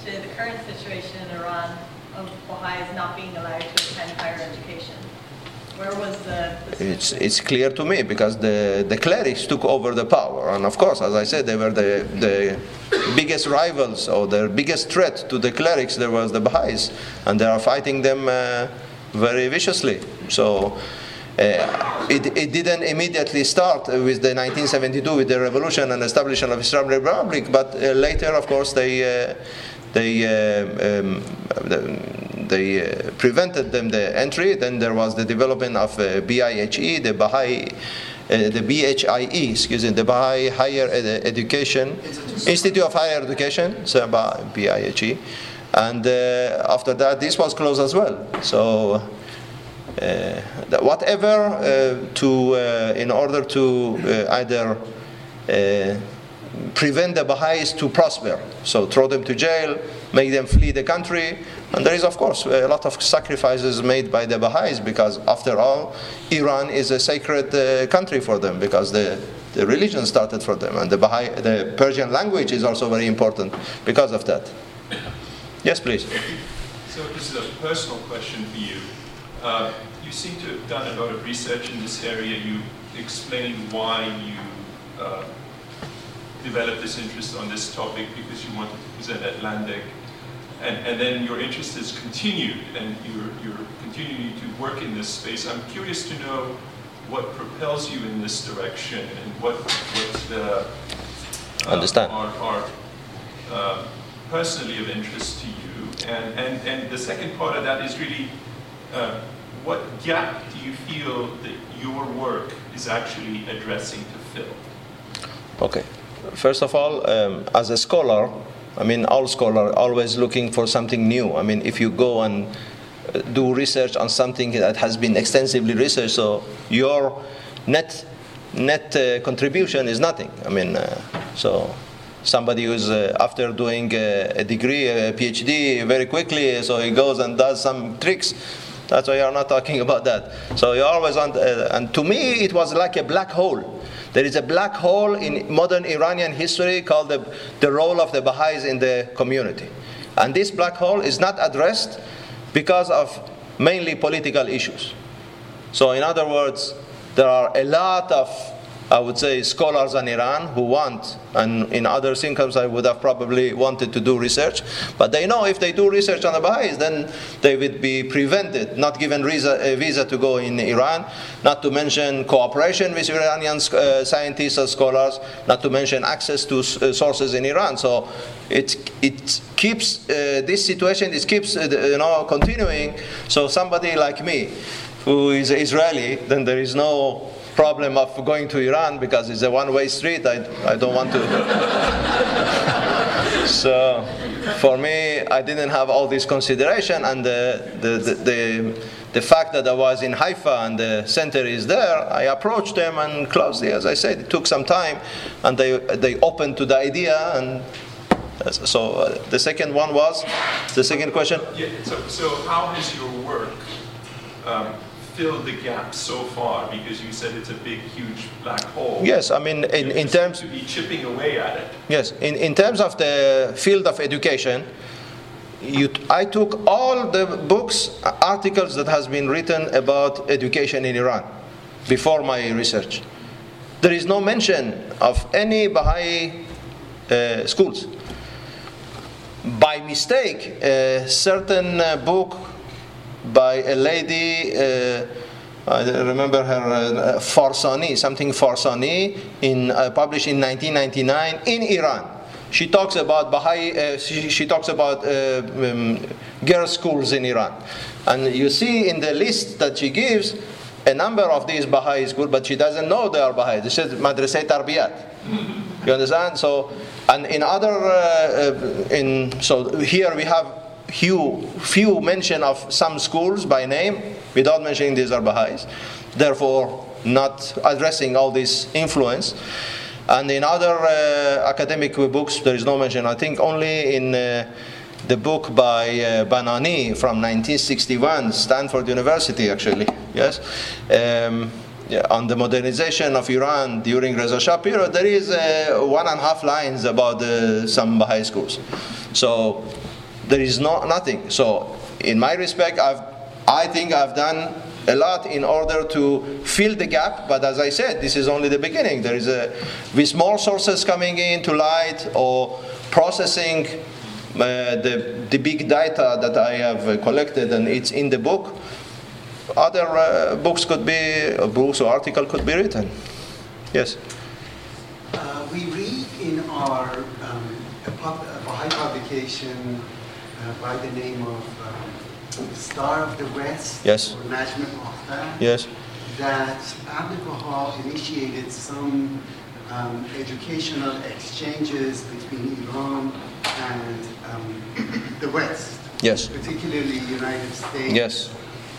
to the current situation in Iran of Baha'is not being allowed to attend higher education? Where was the... the it's it's clear to me because the, the clerics took over the power, and of course, as I said, they were the the biggest rivals or the biggest threat to the clerics. There was the Baha'is, and they are fighting them uh, very viciously. So. Uh, it, it didn't immediately start with the 1972 with the revolution and establishment of Islamic Republic, but uh, later, of course, they uh, they uh, um, they uh, prevented them the entry. Then there was the development of uh, BIHE, the Baha'i. Uh, the BHIE, excuse me, the Baha'i Higher Ed- Education Institute of Higher Education, so BIHE, and uh, after that this was closed as well. So uh, whatever uh, to uh, in order to uh, either uh, prevent the Baha'is to prosper, so throw them to jail, make them flee the country, and there is of course a lot of sacrifices made by the Baha'is because after all, Iran is a sacred uh, country for them because the the religion started for them, and the Baha'i, the Persian language is also very important because of that. Yes, please. So this is a personal question for you. Uh, you seem to have done a lot of research in this area. You explained why you uh, developed this interest on this topic because you wanted to present Atlantic. And, and then your interest has continued and you're, you're continuing to work in this space. I'm curious to know what propels you in this direction and what, what uh, uh, Understand. are, are uh, personally of interest to you. And, and, and the second part of that is really uh, what gap do you feel that your work is actually addressing to fill? Okay. First of all, um, as a scholar, I mean, all scholars are always looking for something new. I mean, if you go and uh, do research on something that has been extensively researched, so your net net uh, contribution is nothing. I mean, uh, so somebody who's uh, after doing uh, a degree, a PhD, very quickly, so he goes and does some tricks. That's why you're not talking about that. So you always want, uh, and to me, it was like a black hole. There is a black hole in modern Iranian history called the, the role of the Baha'is in the community. And this black hole is not addressed because of mainly political issues. So, in other words, there are a lot of, I would say, scholars in Iran who want, and in other circumstances I would have probably wanted to do research, but they know if they do research on the Baha'is, then they would be prevented, not given visa, a visa to go in Iran, not to mention cooperation with Iranian uh, scientists and scholars, not to mention access to uh, sources in Iran. So it, it keeps, uh, this situation it keeps, uh, you know, continuing. So somebody like me, who is Israeli, then there is no problem of going to Iran because it's a one-way street. I, I don't want to. so for me, I didn't have all this consideration, and the, the, the, the, the fact that I was in Haifa and the center is there, I approached them and closely, as I said, it took some time, and they, they opened to the idea and so uh, the second one was the second question. Yeah, so, so how has your work um, filled the gap so far? Because you said it's a big, huge black hole. Yes, I mean in, in terms to be chipping away at it. yes in, in terms of the field of education, you, I took all the books, articles that has been written about education in Iran before my research. There is no mention of any Baha'i uh, schools. By mistake, a certain uh, book by a lady, uh, I remember her, uh, Farsani, something Farsani, in, uh, published in 1999 in Iran. She talks about Baha'i, uh, she, she talks about uh, um, girls' schools in Iran. And you see in the list that she gives, a number of these Baha'i schools, but she doesn't know they are Baha'i. This is Madrasa Tarbiyat. You understand? So, and in other, uh, in so here we have few few mention of some schools by name without mentioning these are Baha'is. Therefore, not addressing all this influence. And in other uh, academic books, there is no mention. I think only in uh, the book by uh, Banani from 1961, Stanford University, actually, yes, um, yeah, on the modernization of Iran during Reza Shah period, there is uh, one and a half lines about uh, some Baha'i schools. So there is no, nothing. So in my respect, I've, I think I've done a lot in order to fill the gap. But as I said, this is only the beginning. There is a, with more sources coming in to light or processing uh, the, the big data that I have uh, collected and it's in the book, other uh, books could be, uh, books or article could be written. Yes. Uh, we read in our um, Baha'i publication by the name of um, Star of the West, Yes. or Najm al Yes. that Abdu'l-Baha initiated some um, educational exchanges between Iran and um, the West, Yes. particularly United States. Yes.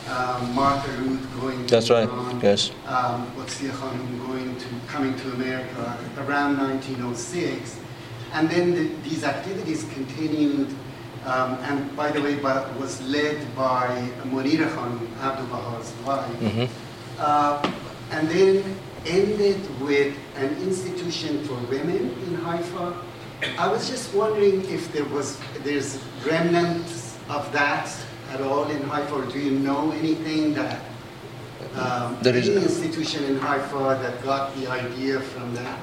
Um, Martha Root going to That's right. Iran, Yes. um, Watsiya Khanum going to coming to America around 1906, and then the, these activities continued. Um, and by the way, but was led by Monira Khanum, Abdu'l-Baha's wife, Mhm. uh, and then ended with an institution for women in Haifa. I was just wondering if there was there's remnants of that at all in Haifa, or do you know anything that um, There is- any institution in Haifa that got the idea from that?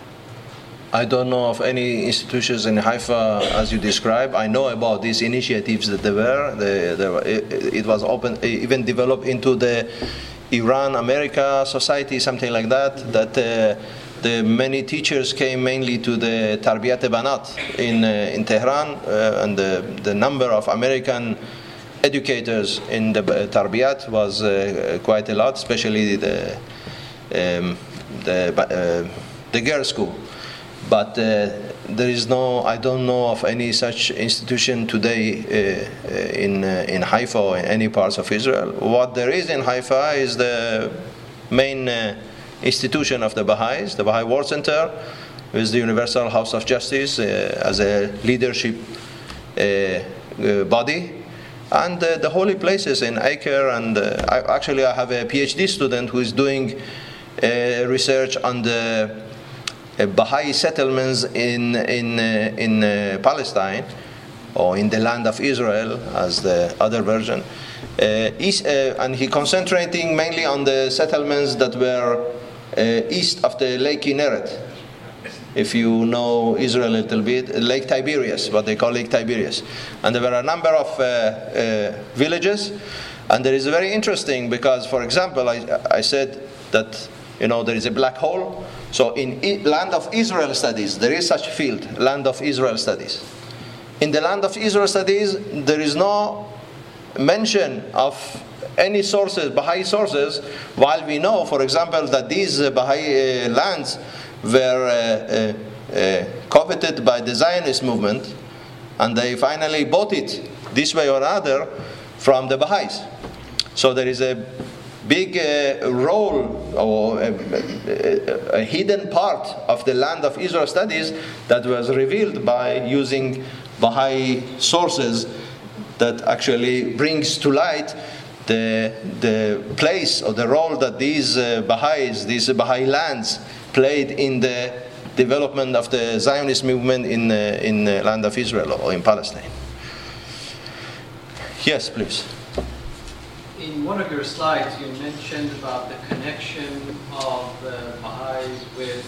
I don't know of any institutions in Haifa as you describe. I know about these initiatives that there were. They, they were it, it was open, even developed into the Iran America Society, something like that. That uh, the many teachers came mainly to the Tarbiyat Banat in uh, in Tehran, uh, and the, the number of American educators in the Tarbiyat was uh, quite a lot, especially the um, the uh, the girls' school but uh, there is no I don't know of any such institution today uh, uh, in in Haifa or in any parts of Israel. What there is in Haifa is the main institution of the Baha'is, the Baha'i World Center, with the Universal House of Justice uh, as a leadership uh, uh, body. And the holy places in Acre, and I, actually I have a PhD student who is doing research on the Baha'i settlements in in uh, in uh, Palestine or in the land of Israel, as the other version. Uh, east, uh, and he concentrating mainly on the settlements that were uh, east of the Lake Kinneret. If you know Israel a little bit, Lake Tiberias, what they call Lake Tiberias, and there were a number of uh, uh, villages, and there is very interesting because, for example, I, I said that you know there is a black hole. So in I- land of Israel studies, there is such field, land of Israel studies. In the land of Israel studies, there is no mention of any sources, Baha'i sources, while we know, for example, that these uh, Baha'i uh, lands were uh, uh, uh, coveted by the Zionist movement, and they finally bought it this way or other from the Baha'is. So there is a big uh, role or a, a, a hidden part of the land of Israel studies that was revealed by using Baha'i sources that actually brings to light the, the place or the role that these uh, Baha'is, these Baha'i lands, played in the development of the Zionist movement in, uh, in the land of Israel or in Palestine. Yes, please. In one of your slides, you mentioned about the connection of the Baha'is with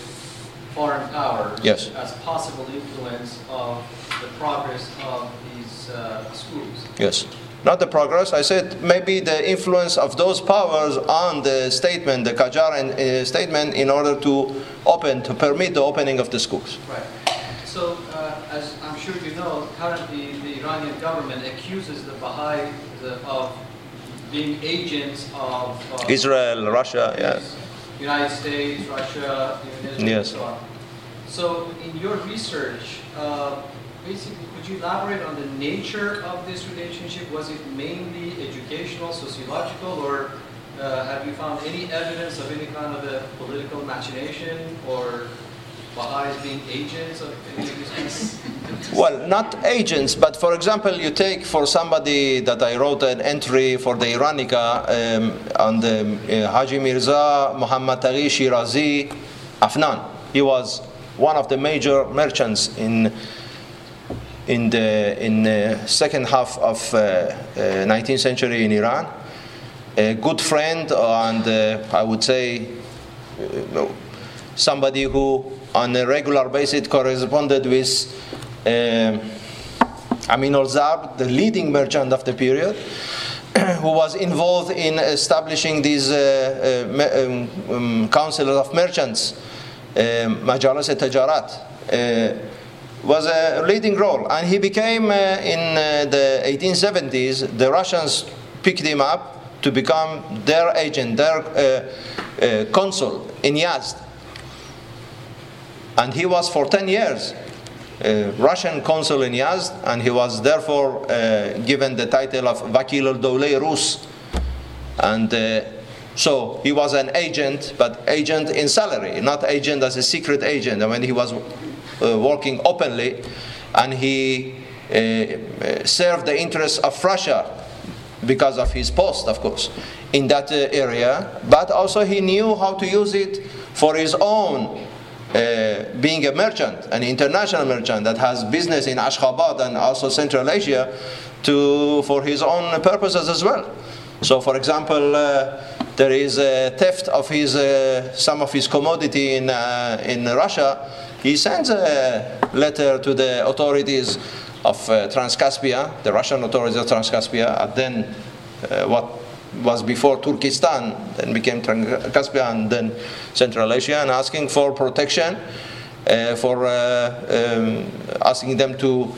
foreign powers Yes. as possible influence of the progress of these uh, schools. Yes. Not the progress. I said maybe the influence of those powers on the statement, the Qajar uh, statement, in order to open, to permit the opening of the schools. Right. So, uh, as I'm sure you know, currently the Iranian government accuses the Baha'is of being agents of uh, Israel, Russia, yeah. United States, Russia, Israel, Yes. and so on. So, in your research, uh, basically, could you elaborate on the nature of this relationship? Was it mainly educational, sociological, or uh, have you found any evidence of any kind of a political machination or Baha'is being agents of Well, not agents, but for example, you take for somebody that I wrote an entry for the Iranica um, on the uh, Haji Mirza Muhammad Taghi Shirazi Afnan. He was one of the major merchants in in the in the second half of uh, uh, 19th century in Iran. A good friend and uh, I would say uh, somebody who on a regular basis it corresponded with um Amin al-Zarb, the leading merchant of the period, who was involved in establishing these uh, uh, um, um, councils of merchants, um, Majalis Tajarat, uh, was a leading role. And he became, uh, in uh, the 1870s, the Russians picked him up to become their agent, their uh, uh, consul in Yazd. And he was for 10 years uh, Russian consul in Yazd, and he was therefore uh, given the title of Vakil al-Dawleh Rus. And uh, so he was an agent, but agent in salary, not agent as a secret agent. And when he was uh, working openly, and he uh, served the interests of Russia because of his post, of course, in that area. But also he knew how to use it for his own uh, being a merchant, an international merchant that has business in Ashgabat and also Central Asia, to for his own purposes as well. So, for example, uh, there is a theft of his uh, some of his commodity in uh, in Russia. He sends a letter to the authorities of uh, Transcaspia, the Russian authorities of Transcaspia, and then what was before Turkestan, then became Transcaspia, and then Central Asia, and asking for protection, uh, for uh, um, asking them to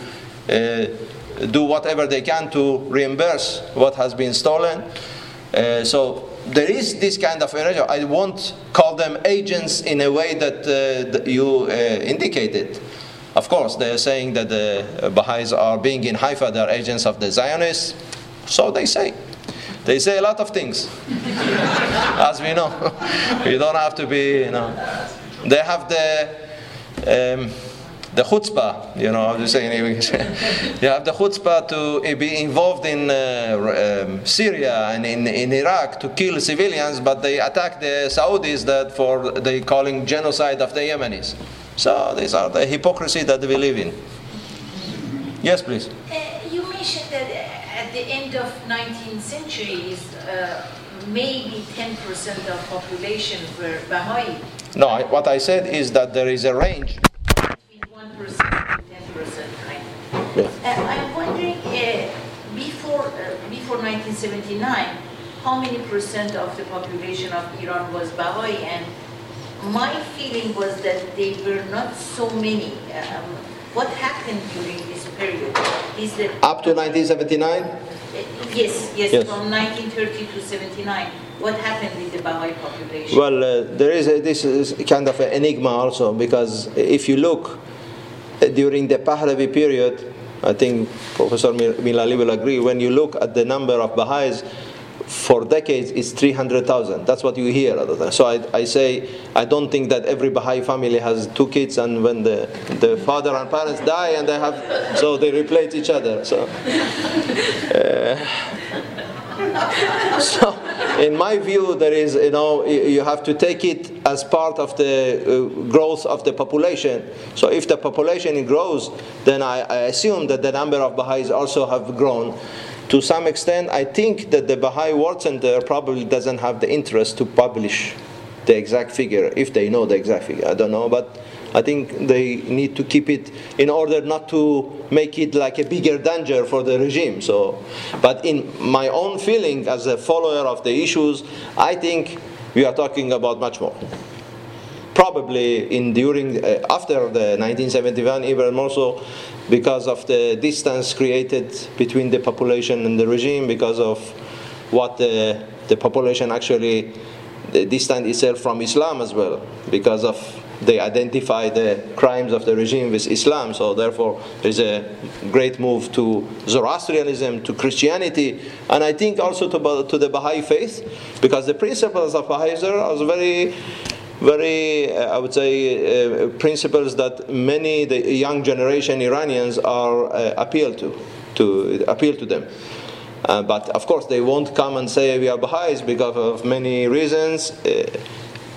uh, do whatever they can to reimburse what has been stolen. Uh, so there is this kind of energy. I won't call them agents in a way that, uh, that you uh, indicated. Of course, they're saying that the Baha'is are being in Haifa, they're agents of the Zionists. So they say. They say a lot of things, as we know. you don't have to be, you know. They have the um, the chutzpah, you know how to say in English. you have the chutzpah to be involved in uh, um, Syria and in, in Iraq to kill civilians, but they attack the Saudis that for they calling genocide of the Yemenis. So these are the hypocrisy that we live in. Yes, please. Uh, you mentioned that at the end of 19th century, is, uh, maybe 10% of population were Baha'i, No, I- what I said is that there is a range. between 1% and 10%, right? Yeah. Uh, I'm wondering, uh, before, uh, before 1979, how many percent of the population of Iran was Baha'i? And my feeling was that they were not so many. Um, what happened during this period is that Up to 1979, Yes, yes, Yes. from 1930 to 79. What happened with the Baha'i population? Well, uh, there is a, this is kind of an enigma also because if you look uh, during the Pahlavi period, I think Professor Milani will agree. When you look at the number of Baha'is for decades, it's 300,000. That's what you hear. So I, I say I don't think that every Baha'i family has two kids, and when the the father and parents die, and they have so they replace each other. So. So, in my view, there is, you know, you you have to take it as part of the uh, growth of the population. So, if the population grows, then I, I assume that the number of Baha'is also have grown. To some extent, I think that the Baha'i World Center probably doesn't have the interest to publish the exact figure, if they know the exact figure. I don't know, but I think they need to keep it in order not to make it like a bigger danger for the regime. So, but in my own feeling as a follower of the issues, I think we are talking about much more. Probably in during uh, after the 1971, even more so, because of the distance created between the population and the regime, because of what the, the population actually distance itself from Islam as well, because of they identify the crimes of the regime with Islam. So therefore, there's a great move to Zoroastrianism, to Christianity, and I think also to, to the Baha'i faith, because the principles of Baha'ism are very very, uh, I would say, uh, principles that many the young generation Iranians are uh, appeal to, to appeal to them. Uh, but of course, they won't come and say we are Baha'is because of many reasons. Uh,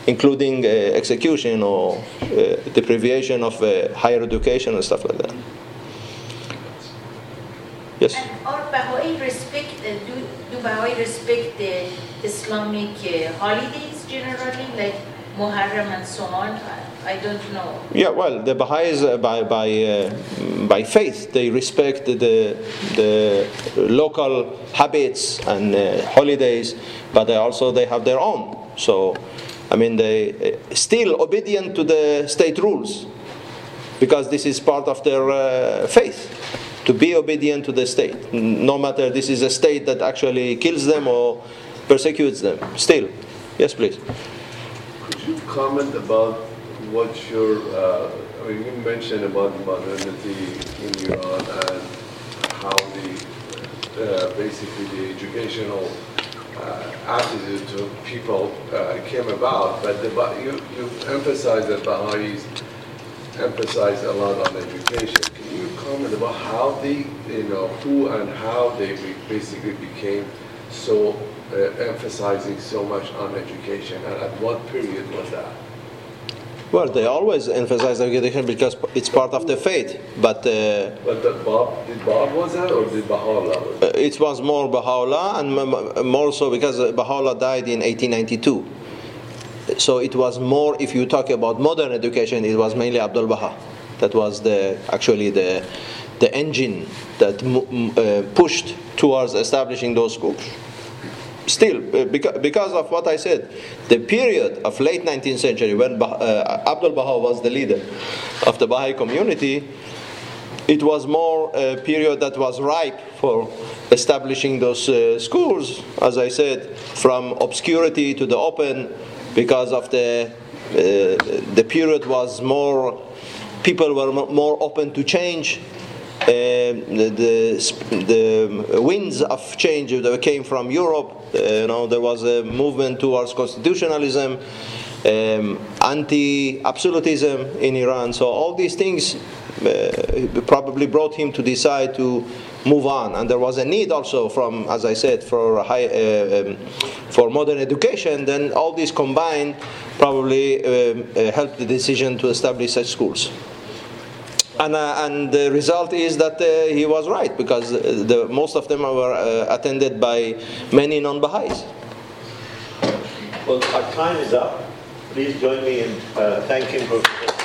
including uh, execution or deprivation of higher education and stuff like that. Yes? And are Baha'i respect, do, do Baha'i respect the Islamic holidays generally, like Muharram and so on? I don't know. Yeah, well, the Baha'is, uh, by, by, uh, by faith, they respect the, the local habits and uh, holidays, but they also they have their own. So I mean, they uh, still obedient to the state rules because this is part of their uh, faith to be obedient to the state, no matter this is a state that actually kills them or persecutes them. Still, yes, please. Comment about what your, uh, I mean, you mentioned about modernity in Iran and how the uh, basically the educational uh, attitude to people uh, came about, but the, you, you emphasize that Baha'is emphasize a lot on education. Can you comment about how they, you know, who and how they basically became so uh, emphasizing so much on education, and at what period was that? Well, they always emphasize education because it's part of the faith. But uh, but the Bab, did Bab was that or did Baha'u'llah? Uh, it was more Baha'u'llah and more so because Baha'u'llah died in 1892. So it was more, if you talk about modern education, it was mainly Abdu'l-Baha. That was the actually the the engine that uh, pushed towards establishing those schools still, uh, because of what I said, the period of late 19th century when uh, Abdu'l-Baha was the leader of the Baha'i community, it was more a period that was ripe for establishing those uh, schools, as I said, from obscurity to the open, because of the uh, the period was more people were more open to change the, the, the, winds of change that came from Europe. Uh, you know, there was a movement towards constitutionalism, um, anti-absolutism in Iran. So all these things uh, probably brought him to decide to move on. And there was a need also from, as I said, for high, uh, um, for modern education. Then all these combined probably um, uh, helped the decision to establish such schools. And, uh, and the result is that uh, he was right because uh, the, most of them were uh, attended by many non Baha'is. Well, our time is up. Please join me in uh, thanking Professor.